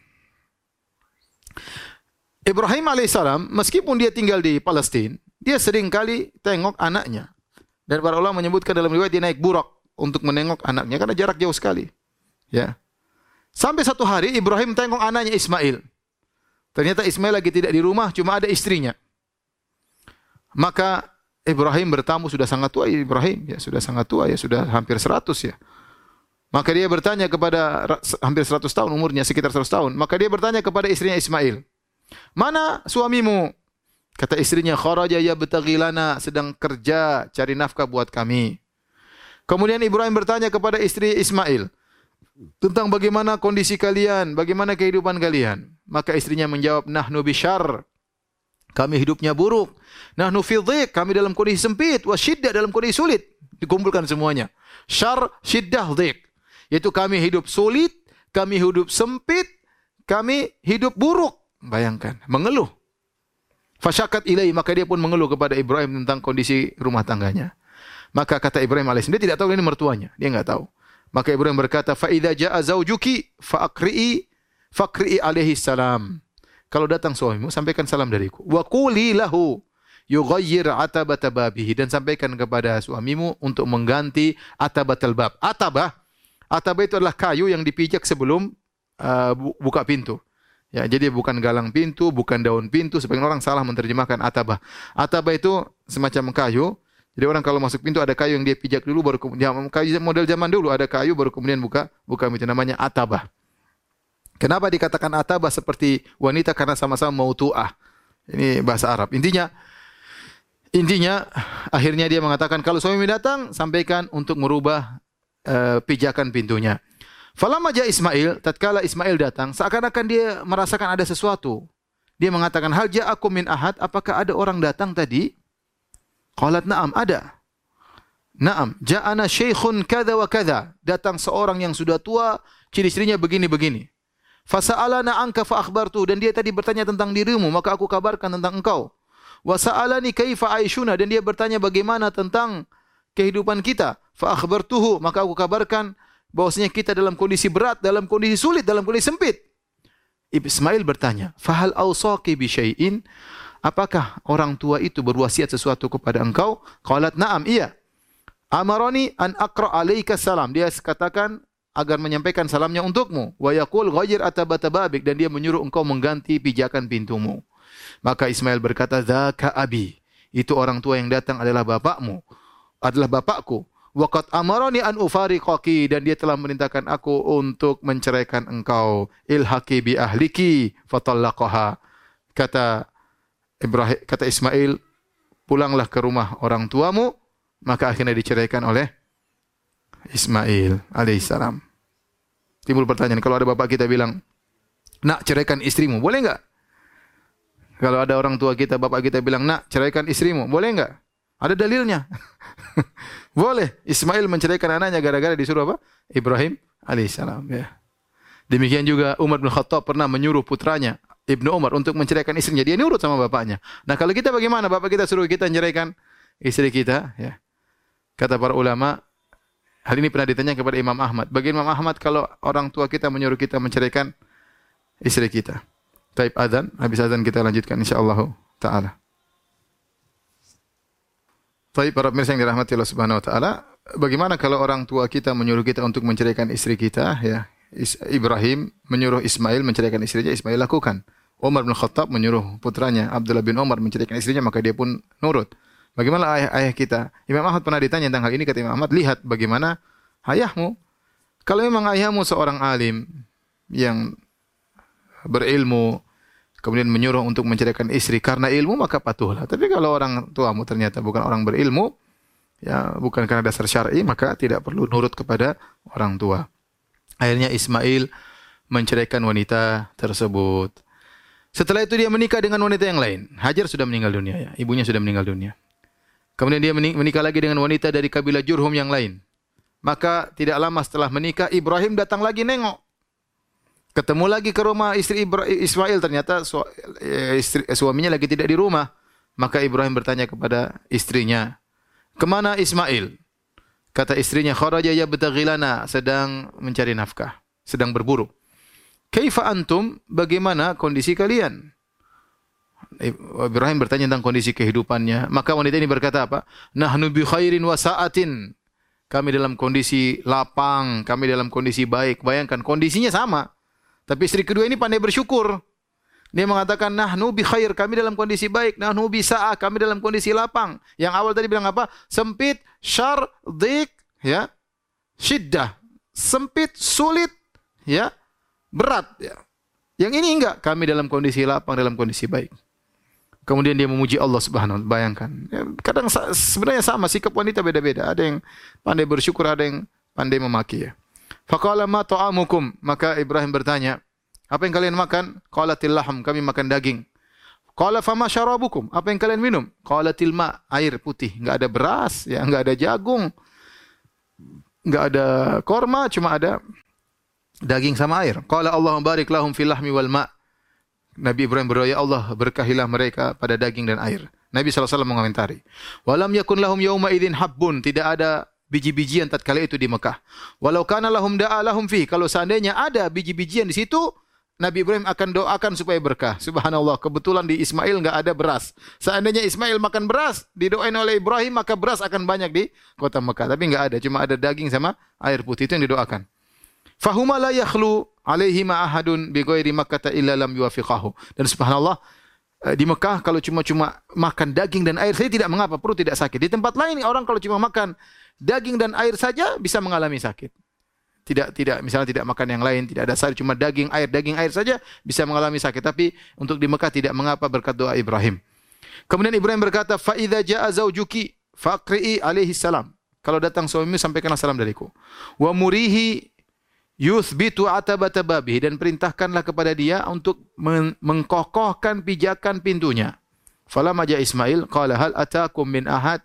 Ibrahim alaihissalam meskipun dia tinggal di Palestina, dia sering kali tengok anaknya. Dan para ulama menyebutkan dalam riwayat dia naik burak untuk menengok anaknya karena jarak jauh sekali. Ya. Sampai satu hari Ibrahim tengok anaknya Ismail. Ternyata Ismail lagi tidak di rumah, cuma ada istrinya. Maka Ibrahim bertamu sudah sangat tua Ibrahim, ya sudah sangat tua ya sudah hampir 100 ya. Maka dia bertanya kepada hampir 100 tahun umurnya, sekitar 100 tahun. Maka dia bertanya kepada istrinya Ismail, "Mana suamimu?" Kata istrinya, "Kharaja yabtaghi lana," sedang kerja cari nafkah buat kami. Kemudian Ibrahim bertanya kepada istri Ismail tentang bagaimana kondisi kalian, bagaimana kehidupan kalian. Maka istrinya menjawab, "Nahnu bisyar." Kami hidupnya buruk. Nahnu fi dhiq, kami dalam kondisi sempit, wa dalam kondisi sulit. Dikumpulkan semuanya. Syar, syiddah, dhiq. Yaitu kami hidup sulit, kami hidup sempit, kami hidup buruk. Bayangkan, mengeluh. Fasyakat ilai, maka dia pun mengeluh kepada Ibrahim tentang kondisi rumah tangganya. Maka kata Ibrahim AS, dia tidak tahu ini mertuanya, dia enggak tahu. Maka Ibrahim berkata, "Fa idza jaa zaujuki fa aqri'i alaihi salam." Kalau datang suamimu, sampaikan salam dariku. Wa quli lahu yughayyir atabata dan sampaikan kepada suamimu untuk mengganti atabatal bab. Atabah, atabah itu adalah kayu yang dipijak sebelum uh, bu- buka pintu. Ya, jadi bukan galang pintu, bukan daun pintu. Sebagian orang salah menerjemahkan atabah. Atabah itu semacam kayu. Jadi orang kalau masuk pintu ada kayu yang dia pijak dulu baru kemudian kayu model zaman dulu ada kayu baru kemudian buka buka pintu namanya atabah. Kenapa dikatakan atabah seperti wanita karena sama-sama mautuah. Ini bahasa Arab. Intinya intinya akhirnya dia mengatakan kalau suami datang sampaikan untuk merubah eh, pijakan pintunya. Falamma ja Ismail, tatkala Ismail datang, seakan-akan dia merasakan ada sesuatu. Dia mengatakan, "Hal ja'akum min ahad? Apakah ada orang datang tadi?" Qalat, "Na'am, ada." Naam, ja'ana syaikhun kada wa kada. Datang seorang yang sudah tua, ciri-cirinya begini-begini. Fasa'alana anka fa akhbartu dan dia tadi bertanya tentang dirimu, maka aku kabarkan tentang engkau. Wa sa'alani kaifa aishuna dan dia bertanya bagaimana tentang kehidupan kita. Fa akhbartuhu, maka aku kabarkan bahwasanya kita dalam kondisi berat, dalam kondisi sulit, dalam kondisi sempit. Ismail bertanya, "Fahal awsaqi bi syai'in?" Apakah orang tua itu berwasiat sesuatu kepada engkau? Qalat, "Na'am, iya." Amaroni an aqra alaika salam. Dia katakan agar menyampaikan salamnya untukmu. Wa yaqul ghayyir atabata babik dan dia menyuruh engkau mengganti pijakan pintumu. Maka Ismail berkata, "Dzaka abi." Itu orang tua yang datang adalah bapakmu, adalah bapakku. Waqad amaroni an ufariqaki dan dia telah merintahkan aku untuk menceraikan engkau. Ilhaqi bi ahliki fatallaqaha. Kata Ibrahim kata Ismail, pulanglah ke rumah orang tuamu, maka akhirnya diceraikan oleh Ismail alaihissalam. Timbul pertanyaan, kalau ada bapak kita bilang, nak ceraikan istrimu, boleh enggak? Kalau ada orang tua kita, bapak kita bilang, nak ceraikan istrimu, boleh enggak? Ada dalilnya. boleh. Ismail menceraikan anaknya gara-gara disuruh apa? Ibrahim alaihissalam. Ya. Demikian juga Umar bin Khattab pernah menyuruh putranya, Ibnu Umar, untuk menceraikan istrinya. Dia nurut sama bapaknya. Nah kalau kita bagaimana? Bapak kita suruh kita menceraikan istri kita. Ya. Kata para ulama, hal ini pernah ditanya kepada Imam Ahmad. Bagi Imam Ahmad kalau orang tua kita menyuruh kita menceraikan istri kita. Taib adzan, habis adzan kita lanjutkan insyaallah taala. Taib para pemirsa yang dirahmati Allah Subhanahu wa taala, bagaimana kalau orang tua kita menyuruh kita untuk menceraikan istri kita ya? Ibrahim menyuruh Ismail menceraikan istrinya, Ismail lakukan. Umar bin Khattab menyuruh putranya Abdullah bin Umar menceraikan istrinya, maka dia pun nurut. Bagaimana ayah-ayah kita? Imam Ahmad pernah ditanya tentang hal ini kata Imam Ahmad, lihat bagaimana ayahmu. Kalau memang ayahmu seorang alim yang berilmu, kemudian menyuruh untuk menceraikan istri karena ilmu maka patuhlah. Tapi kalau orang tuamu ternyata bukan orang berilmu, ya bukan karena dasar syar'i maka tidak perlu nurut kepada orang tua. Akhirnya Ismail menceraikan wanita tersebut. Setelah itu dia menikah dengan wanita yang lain. Hajar sudah meninggal dunia ya, ibunya sudah meninggal dunia. Kemudian dia menik- menikah lagi dengan wanita dari kabilah Jurhum yang lain. Maka tidak lama setelah menikah Ibrahim datang lagi nengok. Ketemu lagi ke rumah istri Ibra- Ismail ternyata su eh, istri, eh, suaminya lagi tidak di rumah. Maka Ibrahim bertanya kepada istrinya, "Ke mana Ismail?" Kata istrinya, "Kharaja yabtaghilana," sedang mencari nafkah, sedang berburu. "Kaifa antum? Bagaimana kondisi kalian?" Ibrahim bertanya tentang kondisi kehidupannya. Maka wanita ini berkata apa? Nahnu bi khairin wa sa'atin. Kami dalam kondisi lapang, kami dalam kondisi baik. Bayangkan kondisinya sama. Tapi istri kedua ini pandai bersyukur. Dia mengatakan nahnu bi khair, kami dalam kondisi baik. Nahnu bi sa'ah, kami dalam kondisi lapang. Yang awal tadi bilang apa? Sempit, syar, dik, ya. Syiddah. sempit, sulit, ya, berat. Ya. Yang ini enggak, kami dalam kondisi lapang, dalam kondisi baik. Kemudian dia memuji Allah Subhanahu wa. Bayangkan. Ya, kadang sebenarnya sama sikap wanita beda-beda. Ada yang pandai bersyukur, ada yang pandai memaki ya. Faqala ma ta'amukum? Maka Ibrahim bertanya, apa yang kalian makan? Qalatil laham, kami makan daging. Qala fama syarabukum? Apa yang kalian minum? Qalatil ma, air putih, enggak ada beras, ya enggak ada jagung. Enggak ada korma, cuma ada daging sama air. Qala Allahumma barik lahum fil lahmi wal ma. Nabi Ibrahim berdoa, ya Allah berkahilah mereka pada daging dan air. Nabi SAW mengomentari. Walam yakun lahum yawma idin habbun. Tidak ada biji-bijian tatkala itu di Mekah. Walau kana lahum da'a lahum fi. Kalau seandainya ada biji-bijian di situ, Nabi Ibrahim akan doakan supaya berkah. Subhanallah, kebetulan di Ismail enggak ada beras. Seandainya Ismail makan beras, didoain oleh Ibrahim, maka beras akan banyak di kota Mekah. Tapi enggak ada, cuma ada daging sama air putih itu yang didoakan. Fahuma la yakhlu alaihi ahadun bi Makkah illa lam yuwafiqahu. Dan subhanallah eh, di Mekah kalau cuma-cuma makan daging dan air saja tidak mengapa, perut tidak sakit. Di tempat lain orang kalau cuma makan daging dan air saja bisa mengalami sakit. Tidak tidak misalnya tidak makan yang lain, tidak ada sayur cuma daging air, daging air saja bisa mengalami sakit. Tapi untuk di Mekah tidak mengapa berkat doa Ibrahim. Kemudian Ibrahim berkata, "Fa idza jaa zaujuki faqri'i alaihi salam." Kalau datang suamimu sampaikanlah salam dariku. Wa murihi yuthbitu atabata babihi dan perintahkanlah kepada dia untuk mengkokohkan pijakan pintunya. Fala maja Ismail qala hal atakum min ahad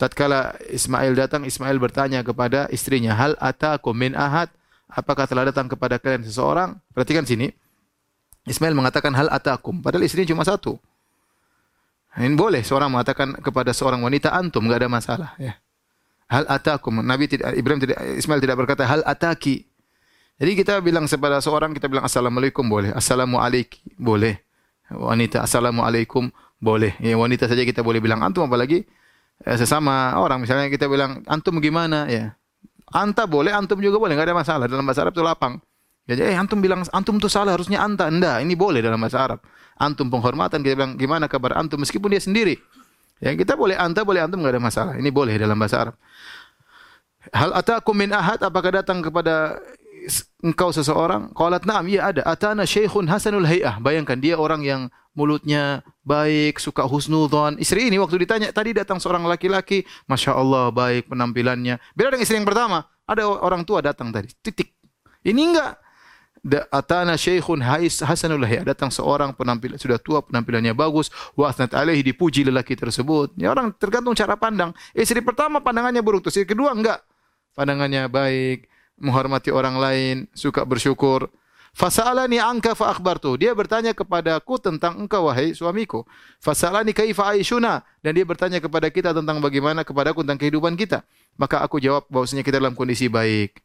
Tatkala Ismail datang, Ismail bertanya kepada istrinya, "Hal atakum min ahad?" Apakah telah datang kepada kalian seseorang? Perhatikan sini. Ismail mengatakan hal atakum, padahal istrinya cuma satu. Ini boleh seorang mengatakan kepada seorang wanita antum, enggak ada masalah, ya. Hal atakum. Nabi tidak Ibrahim tidak Ismail tidak berkata hal ataki. Jadi kita bilang kepada seorang kita bilang assalamualaikum boleh, assalamualaikum boleh. Wanita assalamualaikum boleh. Ya, wanita saja kita boleh bilang antum apalagi sesama orang misalnya kita bilang antum gimana ya. Anta boleh, antum juga boleh, enggak ada masalah. Dalam bahasa Arab itu lapang. Ya, eh antum bilang antum itu salah harusnya anta. Enggak, ini boleh dalam bahasa Arab. Antum penghormatan kita bilang gimana kabar antum meskipun dia sendiri. Ya kita boleh anta boleh antum enggak ada masalah. Ini boleh dalam bahasa Arab. Hal atakum min ahad apakah datang kepada engkau seseorang? Qalat na'am, iya ada. Atana syekhun hasanul hay'ah. Bayangkan dia orang yang mulutnya baik, suka husnudzon. Istri ini waktu ditanya, tadi datang seorang laki-laki, Masya Allah baik penampilannya. Beda dengan istri yang pertama. Ada orang tua datang tadi. Titik. Ini enggak. Atana syekhun hasanul hay'ah. Datang seorang penampilan sudah tua, penampilannya bagus. Wa asnat alaihi dipuji lelaki tersebut. Ya orang tergantung cara pandang. Istri pertama pandangannya buruk. Istri kedua enggak. Pandangannya baik menghormati orang lain, suka bersyukur. Fasalani angka fa akhbartu. Dia bertanya kepadaku tentang engkau wahai suamiku. Fasalani kaifa aishuna dan dia bertanya kepada kita tentang bagaimana kepadaku tentang kehidupan kita. Maka aku jawab bahwasanya kita dalam kondisi baik.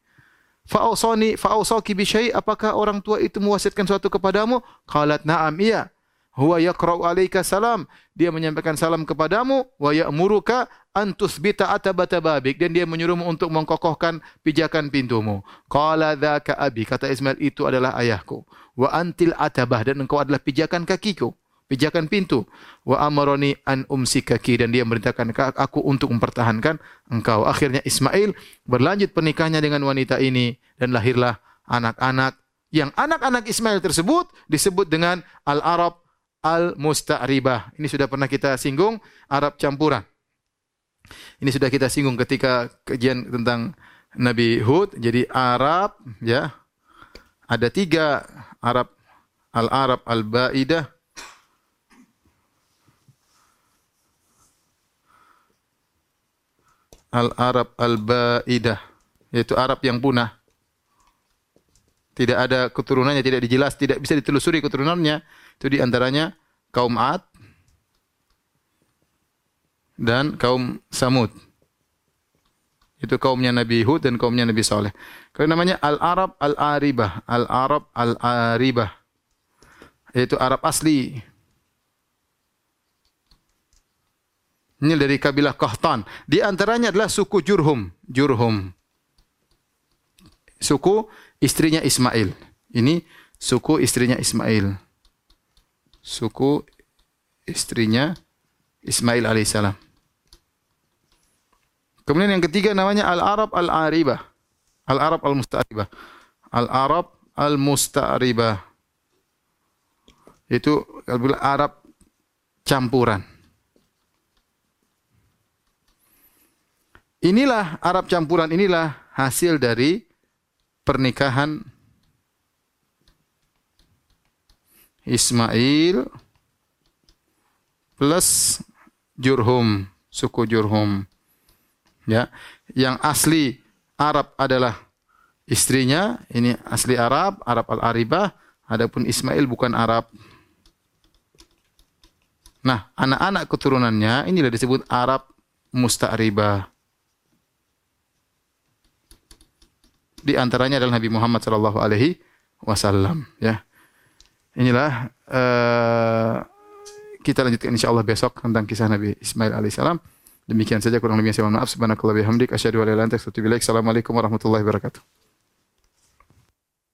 Fa'usani fa'usaki bi apakah orang tua itu mewasiatkan sesuatu kepadamu? Qalat na'am iya. Huwa yaqra'u alaika salam. Dia menyampaikan salam kepadamu wa ya'muruka an tusbita atabata babik dan dia menyuruhmu untuk mengkokohkan pijakan pintumu. Qala dzaka abi kata Ismail itu adalah ayahku. Wa antil atabah dan engkau adalah pijakan kakiku. Pijakan pintu. Wa amaroni an umsikaki dan dia memerintahkan aku untuk mempertahankan engkau. Akhirnya Ismail berlanjut pernikahannya dengan wanita ini dan lahirlah anak-anak yang anak-anak Ismail tersebut disebut dengan Al-Arab al-musta'ribah. Ini sudah pernah kita singgung Arab campuran. Ini sudah kita singgung ketika kajian tentang Nabi Hud. Jadi Arab ya ada tiga Arab al-Arab al-Baidah. Al-Arab al-Baidah yaitu Arab yang punah. Tidak ada keturunannya, tidak dijelas, tidak bisa ditelusuri keturunannya. Itu di antaranya kaum Ad dan kaum Samud. Itu kaumnya Nabi Hud dan kaumnya Nabi Saleh. Kalau namanya Al-Arab Al-Aribah, Al-Arab Al-Aribah. Yaitu Arab asli. Ini dari kabilah Qahtan. Di antaranya adalah suku Jurhum. Jurhum. Suku istrinya Ismail. Ini suku istrinya Ismail suku istrinya Ismail alaihissalam. Kemudian yang ketiga namanya Al-Arab Al-Aribah. Al-Arab al-Musta'ribah. Al-Arab al-Musta'ribah. Itu Arab campuran. Inilah Arab campuran inilah hasil dari pernikahan Ismail plus Jurhum, suku Jurhum. Ya, yang asli Arab adalah istrinya, ini asli Arab, Arab Al-Aribah, adapun Ismail bukan Arab. Nah, anak-anak keturunannya inilah disebut Arab Musta'ribah. Di antaranya adalah Nabi Muhammad sallallahu alaihi wasallam, ya. Inilah uh, kita lanjutkan insyaallah besok tentang kisah Nabi Ismail alaihissalam. Demikian saja kurang lebihnya saya mohon maaf. Subhanakallah bihamdik asyhadu an la ilaha illa anta astaghfiruka wa atubu ilaik. Assalamualaikum warahmatullahi wabarakatuh.